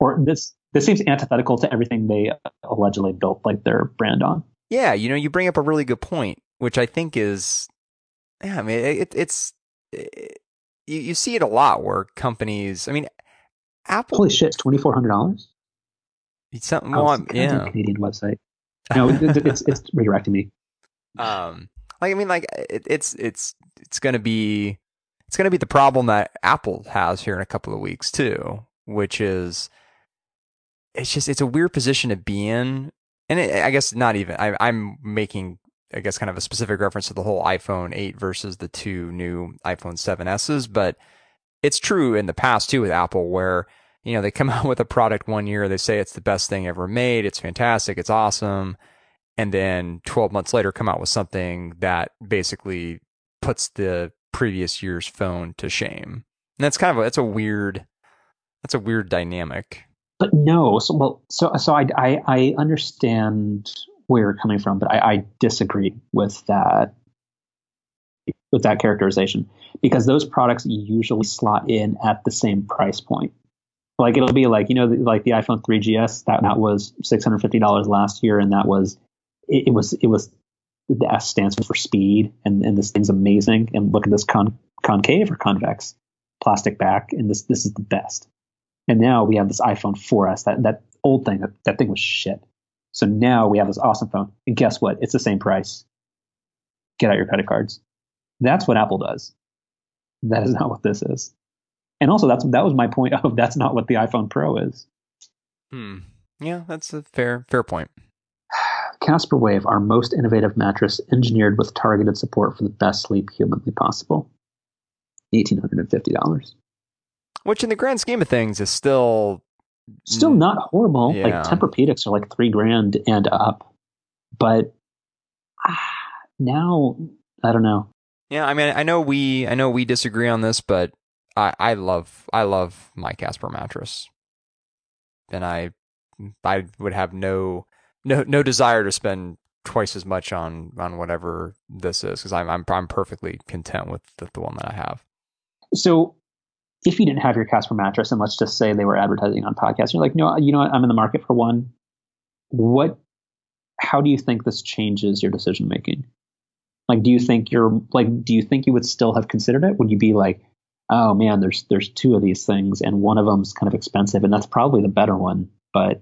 or this this seems antithetical to everything they allegedly built like their brand on. Yeah, you know, you bring up a really good point, which I think is, yeah, I mean, it, it's it, you, you see it a lot where companies. I mean, Apple. Holy shit! Twenty four hundred dollars. It's something. Well, yeah. Canadian website. No, it, it's it's redirecting me. Um, like I mean, like it, it's it's it's gonna be it's gonna be the problem that Apple has here in a couple of weeks too, which is it's just it's a weird position to be in, and it, I guess not even. I, I'm making I guess kind of a specific reference to the whole iPhone 8 versus the two new iPhone 7s's, but it's true in the past too with Apple where you know, they come out with a product one year, they say it's the best thing ever made, it's fantastic, it's awesome, and then 12 months later come out with something that basically puts the previous year's phone to shame. And that's kind of a, that's a weird that's a weird dynamic. But no, so well, so so I I, I understand where you're coming from, but I, I disagree with that with that characterization because those products usually slot in at the same price point. Like it'll be like you know like the iPhone 3GS that that was six hundred fifty dollars last year, and that was it, it, was it was the S stands for speed, and and this thing's amazing. And look at this con, concave or convex plastic back, and this this is the best. And now we have this iPhone 4S, that, that old thing, that, that thing was shit. So now we have this awesome phone. And guess what? It's the same price. Get out your credit cards. That's what Apple does. That is not what this is. And also, that's that was my point of that's not what the iPhone Pro is. Hmm. Yeah, that's a fair fair point. Casper Wave, our most innovative mattress engineered with targeted support for the best sleep humanly possible. $1,850. Which, in the grand scheme of things, is still still not horrible. Yeah. Like Tempur-Pedics are like three grand and up, but ah, now I don't know. Yeah, I mean, I know we I know we disagree on this, but I, I love I love my Casper mattress, and I I would have no no no desire to spend twice as much on on whatever this is because I'm I'm I'm perfectly content with the, the one that I have. So, if you didn't have your Casper mattress, and let's just say they were advertising on podcasts, you're like, no, you know what, I'm in the market for one. What? How do you think this changes your decision making? Like, do you think you're like, do you think you would still have considered it? Would you be like, oh man, there's there's two of these things, and one of them's kind of expensive, and that's probably the better one. But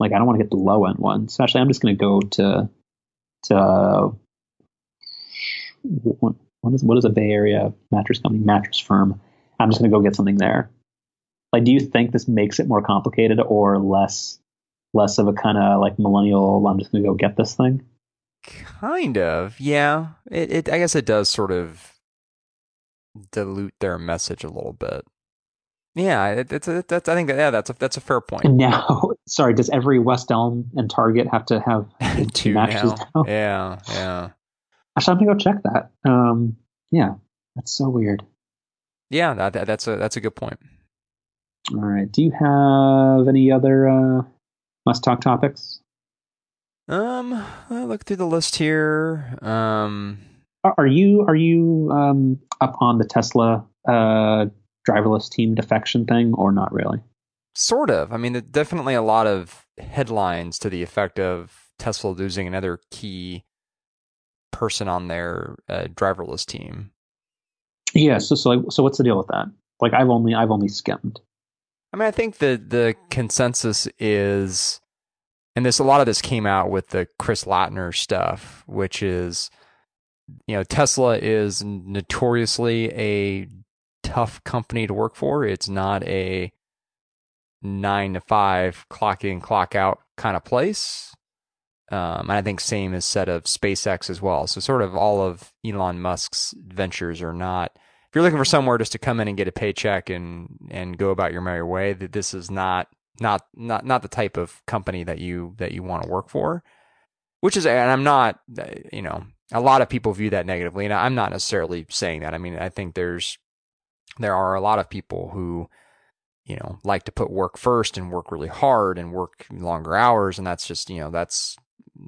like, I don't want to get the low end one. So actually, I'm just going to go to to what is what is a Bay Area mattress company, mattress firm. I'm just going to go get something there. Like, do you think this makes it more complicated or less less of a kind of like millennial? I'm just going to go get this thing. Kind of, yeah. It, it I guess it does sort of dilute their message a little bit. Yeah, it, it's a, that's I think yeah that's a that's a fair point. And now, sorry, does every West Elm and Target have to have two matches now? now? Yeah, yeah. Actually, I'm gonna go check that. Um, yeah, that's so weird. Yeah, that, that's a that's a good point. All right. Do you have any other uh, must talk topics? Um, I look through the list here. Um, are you are you um, up on the Tesla uh, driverless team defection thing, or not really? Sort of. I mean, definitely a lot of headlines to the effect of Tesla losing another key person on their uh, driverless team. Yeah. So, so, so what's the deal with that? Like, I've only, I've only skimmed. I mean, I think the the consensus is, and this a lot of this came out with the Chris Lattner stuff, which is you know, Tesla is notoriously a tough company to work for. It's not a nine to five clock in, clock out kind of place. Um, and I think same is said of SpaceX as well. So sort of all of Elon Musk's ventures are not. If you're looking for somewhere just to come in and get a paycheck and and go about your merry way, that this is not not not not the type of company that you that you want to work for. which is, and I'm not, you know, a lot of people view that negatively, and I'm not necessarily saying that. I mean, I think there's there are a lot of people who you know like to put work first and work really hard and work longer hours and that's just you know that's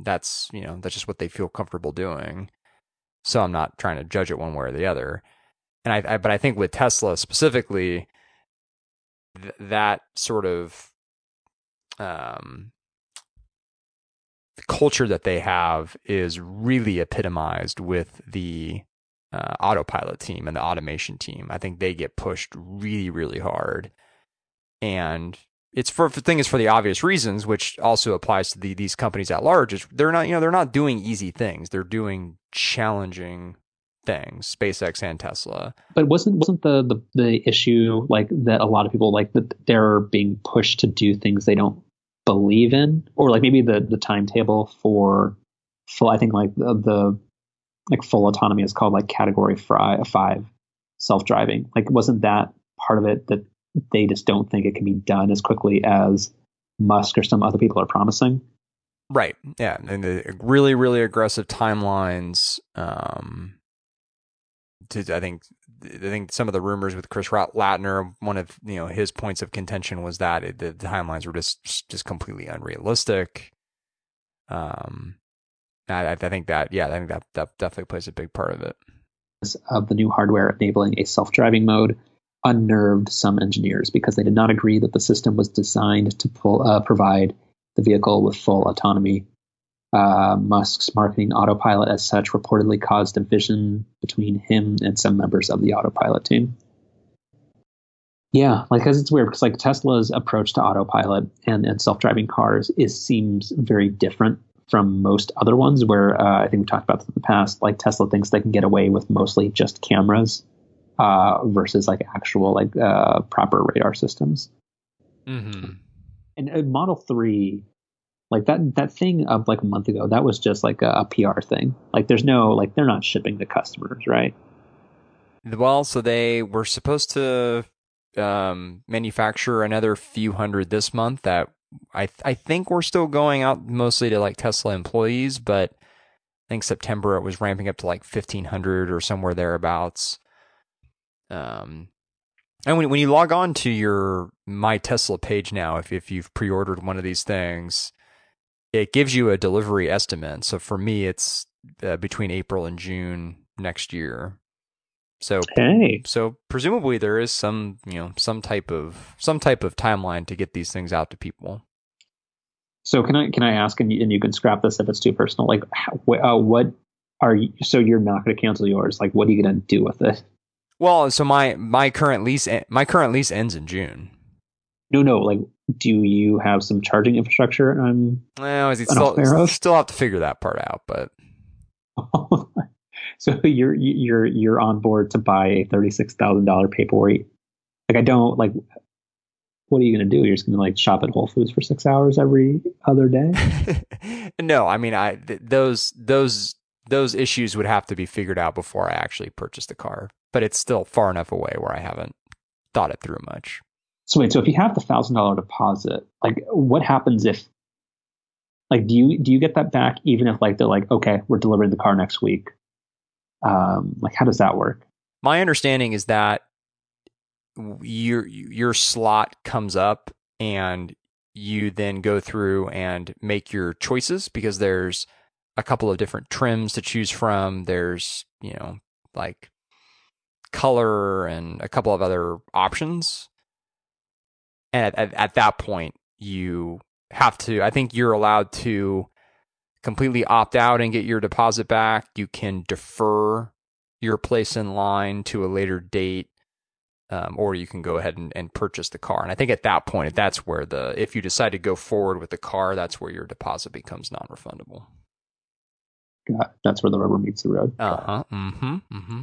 that's you know that's just what they feel comfortable doing so i'm not trying to judge it one way or the other and i, I but i think with tesla specifically th- that sort of um culture that they have is really epitomized with the uh, autopilot team and the automation team. I think they get pushed really, really hard. And it's for the thing is for the obvious reasons, which also applies to the, these companies at large. Is they're not, you know, they're not doing easy things. They're doing challenging things, SpaceX and Tesla. But wasn't wasn't the the, the issue like that? A lot of people like that they're being pushed to do things they don't believe in, or like maybe the the timetable for full. I think like the, the like full autonomy is called like category five self driving. Like, wasn't that part of it that they just don't think it can be done as quickly as Musk or some other people are promising? Right. Yeah. And the really, really aggressive timelines. Um, to, I think, I think some of the rumors with Chris Lattner, one of you know his points of contention was that it, the timelines were just just completely unrealistic. Um, I, I think that, yeah, I think that, that definitely plays a big part of it. Of the new hardware enabling a self driving mode unnerved some engineers because they did not agree that the system was designed to pull, uh, provide the vehicle with full autonomy. Uh, Musk's marketing autopilot, as such, reportedly caused a division between him and some members of the autopilot team. Yeah, like because it's weird because like Tesla's approach to autopilot and, and self driving cars is seems very different from most other ones where uh, I think we've talked about this in the past. Like Tesla thinks they can get away with mostly just cameras uh, versus like actual like uh, proper radar systems. Mm-hmm. And uh, Model Three, like that that thing of like a month ago, that was just like a, a PR thing. Like there's no like they're not shipping to customers, right? Well, so they were supposed to um, manufacture another few hundred this month that I th- I think we're still going out mostly to like Tesla employees, but I think September it was ramping up to like fifteen hundred or somewhere thereabouts. Um, and when when you log on to your My Tesla page now, if if you've pre-ordered one of these things, it gives you a delivery estimate. So for me, it's uh, between April and June next year. So hey. so presumably there is some you know some type of some type of timeline to get these things out to people. So can I can I ask and you, and you can scrap this if it's too personal? Like how, uh, what are you? So you're not going to cancel yours? Like what are you going to do with it? Well, so my my current lease eh, my current lease ends in June. No, no. Like, do you have some charging infrastructure? I'm well, still, still have to figure that part out, but. So you're you're you're on board to buy a thirty six thousand dollar paperweight. Like I don't like. What are you going to do? You're just going to like shop at Whole Foods for six hours every other day? no, I mean I th- those those those issues would have to be figured out before I actually purchase the car. But it's still far enough away where I haven't thought it through much. So wait, so if you have the thousand dollar deposit, like what happens if like do you do you get that back even if like they're like, okay, we're delivering the car next week? Um, like, how does that work? My understanding is that your your slot comes up and you then go through and make your choices because there's a couple of different trims to choose from. There's, you know, like color and a couple of other options. And at, at, at, that point, you have to, I think you're allowed to completely opt out and get your deposit back. You can defer your place in line to a later date. Um, or you can go ahead and, and purchase the car. And I think at that point, that's where the if you decide to go forward with the car, that's where your deposit becomes non-refundable. Got that's where the rubber meets the road. Uh huh. Mm-hmm. Mm-hmm.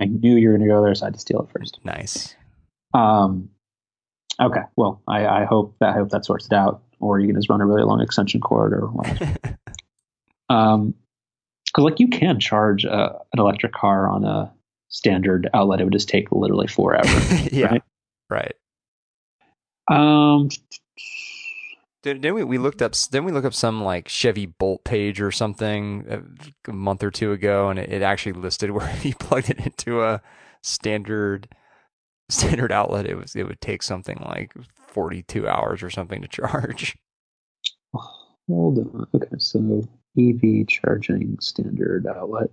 I knew you were going to go there, so I had to steal it first. Nice. Um. Okay. Well, I, I hope that I hope that sorts it out, or you can just run a really long extension cord or whatever. Um, because like you can charge a, an electric car on a standard outlet, it would just take literally forever. yeah, right. right. Um, Didn't we? We looked up. Then we look up some like Chevy Bolt page or something a, a month or two ago, and it, it, actually listed where if you plugged it into a standard standard outlet, it was it would take something like forty two hours or something to charge. Hold on. Okay, so EV charging standard outlet.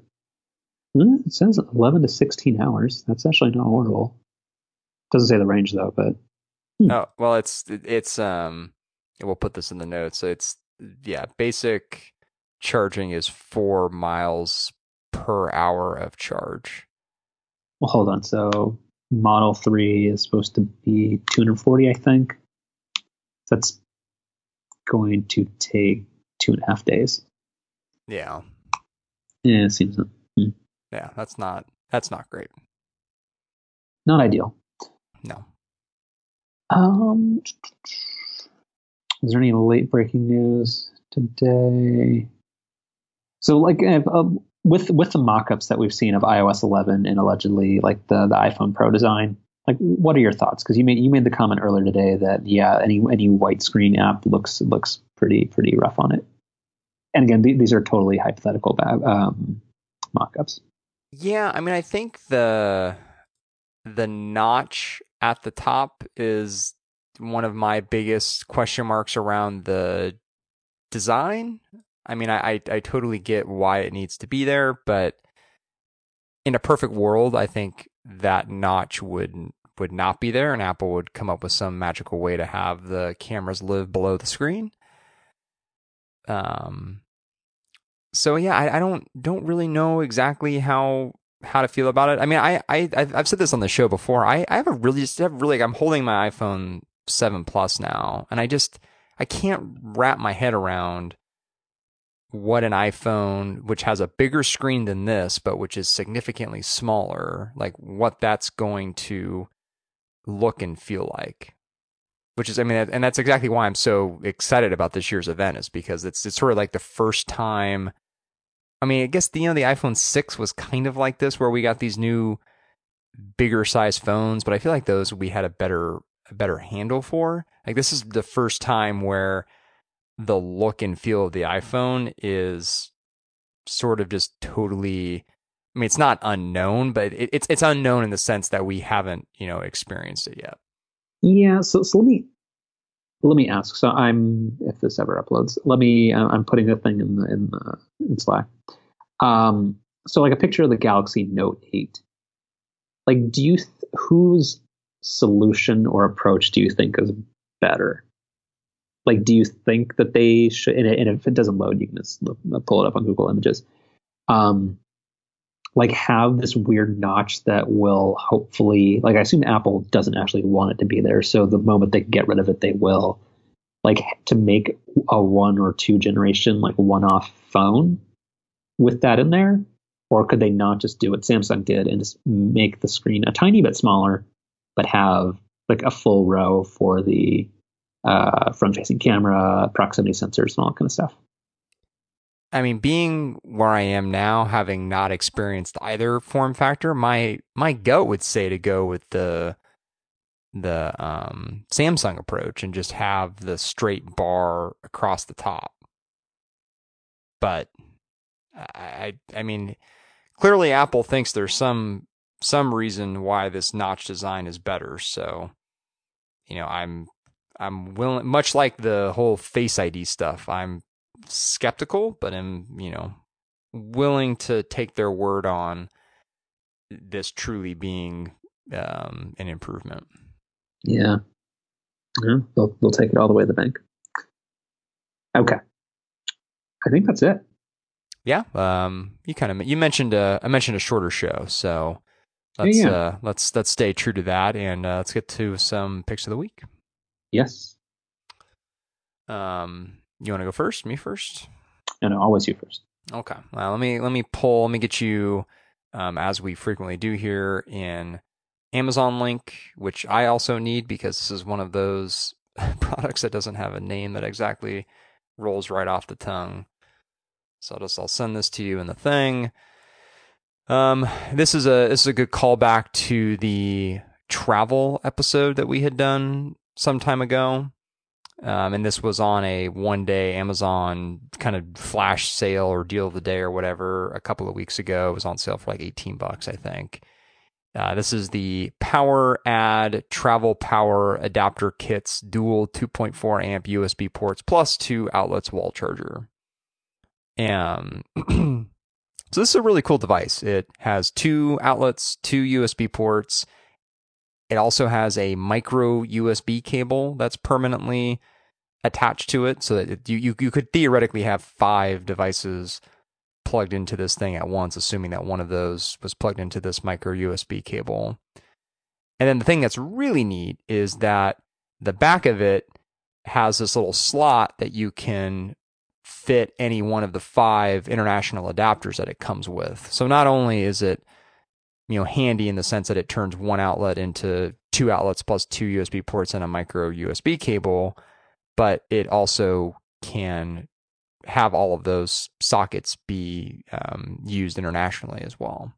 Hmm, it says eleven to sixteen hours. That's actually not horrible. Doesn't say the range though, but hmm. oh well, it's it's um we'll put this in the notes. So it's yeah, basic charging is four miles per hour of charge. Well, hold on. So Model Three is supposed to be 240, I think. That's going to take two and a half days. Yeah. Yeah, it seems. Hmm. Yeah, that's not that's not great. Not ideal. No. Um, is there any late breaking news today? So, like, uh, with with the mock-ups that we've seen of iOS 11 and allegedly like the the iPhone Pro design, like, what are your thoughts? Because you made you made the comment earlier today that yeah, any any white screen app looks looks pretty pretty rough on it. And again, th- these are totally hypothetical um, mock-ups. Yeah, I mean, I think the the notch at the top is one of my biggest question marks around the design. I mean, I, I, I totally get why it needs to be there, but in a perfect world, I think that notch would would not be there, and Apple would come up with some magical way to have the cameras live below the screen. Um. So yeah, I, I don't don't really know exactly how how to feel about it. I mean, I I I've said this on the show before. I I have a really just have really like, I'm holding my iPhone 7 Plus now, and I just I can't wrap my head around what an iPhone which has a bigger screen than this but which is significantly smaller, like what that's going to look and feel like. Which is I mean and that's exactly why I'm so excited about this year's event is because it's it's sort of like the first time I mean, I guess the, you know the iPhone 6 was kind of like this where we got these new bigger size phones, but I feel like those we had a better a better handle for. Like this is the first time where the look and feel of the iPhone is sort of just totally I mean it's not unknown, but it, it's it's unknown in the sense that we haven't, you know, experienced it yet. Yeah, so so let me let me ask. So I'm if this ever uploads, let me I'm putting a thing in the in the in Slack. Um so like a picture of the Galaxy Note 8. Like do you th- whose solution or approach do you think is better? Like, do you think that they should? And, if it doesn't load, you can just pull it up on Google Images. Um, like have this weird notch that will hopefully, like, I assume Apple doesn't actually want it to be there. So the moment they get rid of it, they will. Like to make a one or two generation like one off phone with that in there, or could they not just do what Samsung did and just make the screen a tiny bit smaller but have like a full row for the uh, front facing camera, proximity sensors, and all that kind of stuff. I mean, being where I am now, having not experienced either form factor, my my gut would say to go with the the um, Samsung approach and just have the straight bar across the top. But I I mean, clearly Apple thinks there's some some reason why this notch design is better. So, you know, I'm I'm willing, much like the whole Face ID stuff. I'm skeptical, but I'm you know willing to take their word on this truly being um, an improvement. Yeah, yeah they'll, they'll take it all the way to the bank. Okay, I think that's it. Yeah, um, you kind of you mentioned a I mentioned a shorter show, so let's yeah, uh, let's let's stay true to that, and uh, let's get to some picks of the week. Yes. Um, you want to go first? Me first? No, no, always you first. Okay. Well, let me let me pull. Let me get you, um, as we frequently do here, in Amazon link, which I also need because this is one of those products that doesn't have a name that exactly rolls right off the tongue. So I'll just I'll send this to you in the thing. Um, this is a this is a good callback to the travel episode that we had done some time ago. Um, and this was on a one day Amazon kind of flash sale or deal of the day or whatever a couple of weeks ago. It was on sale for like 18 bucks, I think. Uh, this is the PowerAdd Travel Power Adapter Kits dual 2.4 amp USB ports plus two outlets wall charger. And so this is a really cool device. It has two outlets, two USB ports. It also has a micro USB cable that's permanently attached to it so that it, you, you, you could theoretically have five devices plugged into this thing at once, assuming that one of those was plugged into this micro USB cable. And then the thing that's really neat is that the back of it has this little slot that you can fit any one of the five international adapters that it comes with. So not only is it you know handy in the sense that it turns one outlet into two outlets plus two USB ports and a micro USB cable, but it also can have all of those sockets be um, used internationally as well.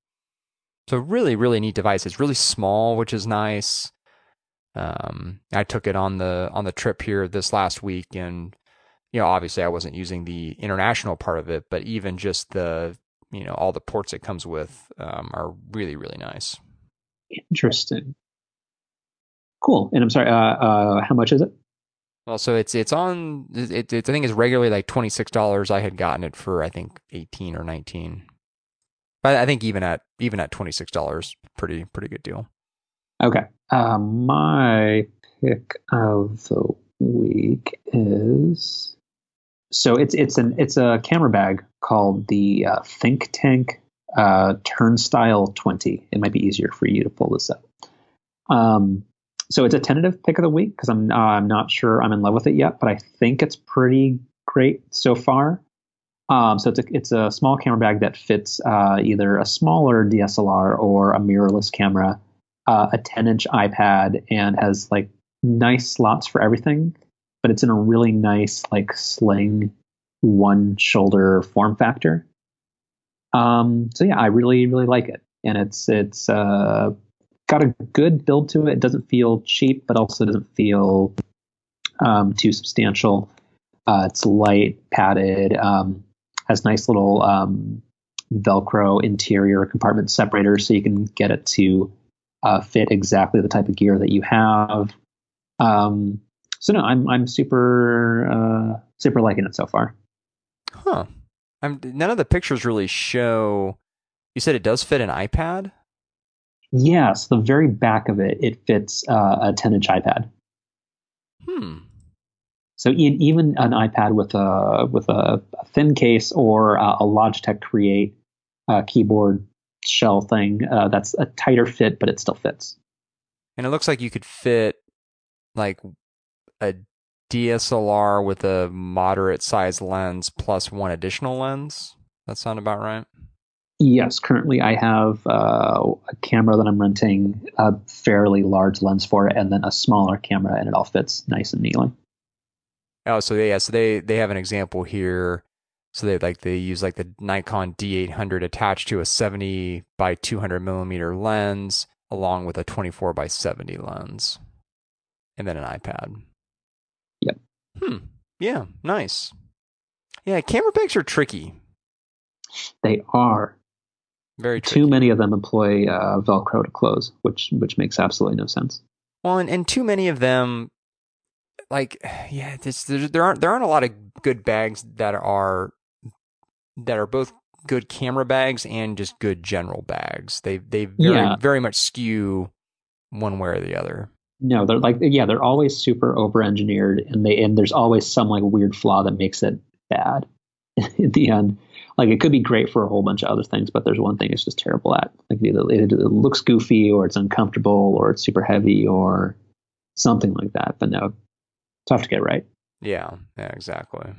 So really, really neat device. It's really small, which is nice. Um, I took it on the on the trip here this last week, and you know, obviously, I wasn't using the international part of it, but even just the you know all the ports it comes with um, are really, really nice. Interesting. Cool. And I'm sorry. Uh, uh, how much is it? Well, so it's it's on it, it's I think it's regularly like twenty six dollars. I had gotten it for I think eighteen or nineteen, but I think even at even at twenty six dollars, pretty pretty good deal. Okay, uh, my pick of the week is so it's it's an it's a camera bag called the uh, Think Tank uh, TurnStyle Twenty. It might be easier for you to pull this up. Um, so it's a tentative pick of the week because I'm uh, I'm not sure I'm in love with it yet, but I think it's pretty great so far. Um, so it's a it's a small camera bag that fits uh, either a smaller DSLR or a mirrorless camera, uh, a 10 inch iPad, and has like nice slots for everything. But it's in a really nice like sling one shoulder form factor. Um, so yeah, I really really like it, and it's it's uh, got a good build to it. It doesn't feel cheap, but also doesn't feel um, too substantial. Uh, it's light, padded, um, has nice little um, Velcro interior compartment separators, so you can get it to uh, fit exactly the type of gear that you have. Um, so no, I'm I'm super uh, super liking it so far. Huh. I'm, none of the pictures really show. You said it does fit an iPad. Yes, the very back of it, it fits uh, a 10 inch iPad. Hmm. So even an iPad with a with a, thin case or a, Logitech Create uh, keyboard shell thing, uh, that's a tighter fit, but it still fits. And it looks like you could fit like a DSLR with a moderate size lens plus one additional lens. That sound about right? Yes, currently I have uh, a camera that I'm renting, a fairly large lens for it, and then a smaller camera, and it all fits nice and neatly. Oh, so yeah, so they they have an example here. So they like they use like the Nikon D800 attached to a 70 by 200 millimeter lens, along with a 24 by 70 lens, and then an iPad. Hmm. Yeah. Nice. Yeah, camera bags are tricky. They are. Very tricky. too many of them employ uh, Velcro to close, which which makes absolutely no sense. Well, and, and too many of them, like yeah, this, there, there aren't there aren't a lot of good bags that are that are both good camera bags and just good general bags. They they very yeah. very much skew one way or the other. No, they're like yeah, they're always super over engineered, and they and there's always some like weird flaw that makes it bad at the end like it could be great for a whole bunch of other things, but there's one thing it's just terrible at. Like either it, it looks goofy or it's uncomfortable or it's super heavy or something like that. But no, tough to get right. Yeah, yeah, exactly.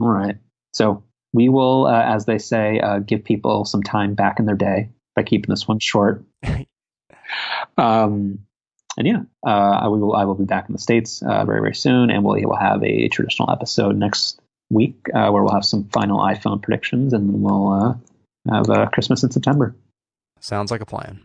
All right. So we will, uh, as they say, uh, give people some time back in their day by keeping this one short. um, and yeah, uh, will. I will be back in the states uh, very very soon, and we'll we'll have a traditional episode next week uh, where we'll have some final iPhone predictions, and then we'll uh, have uh, Christmas in September. Sounds like a plan.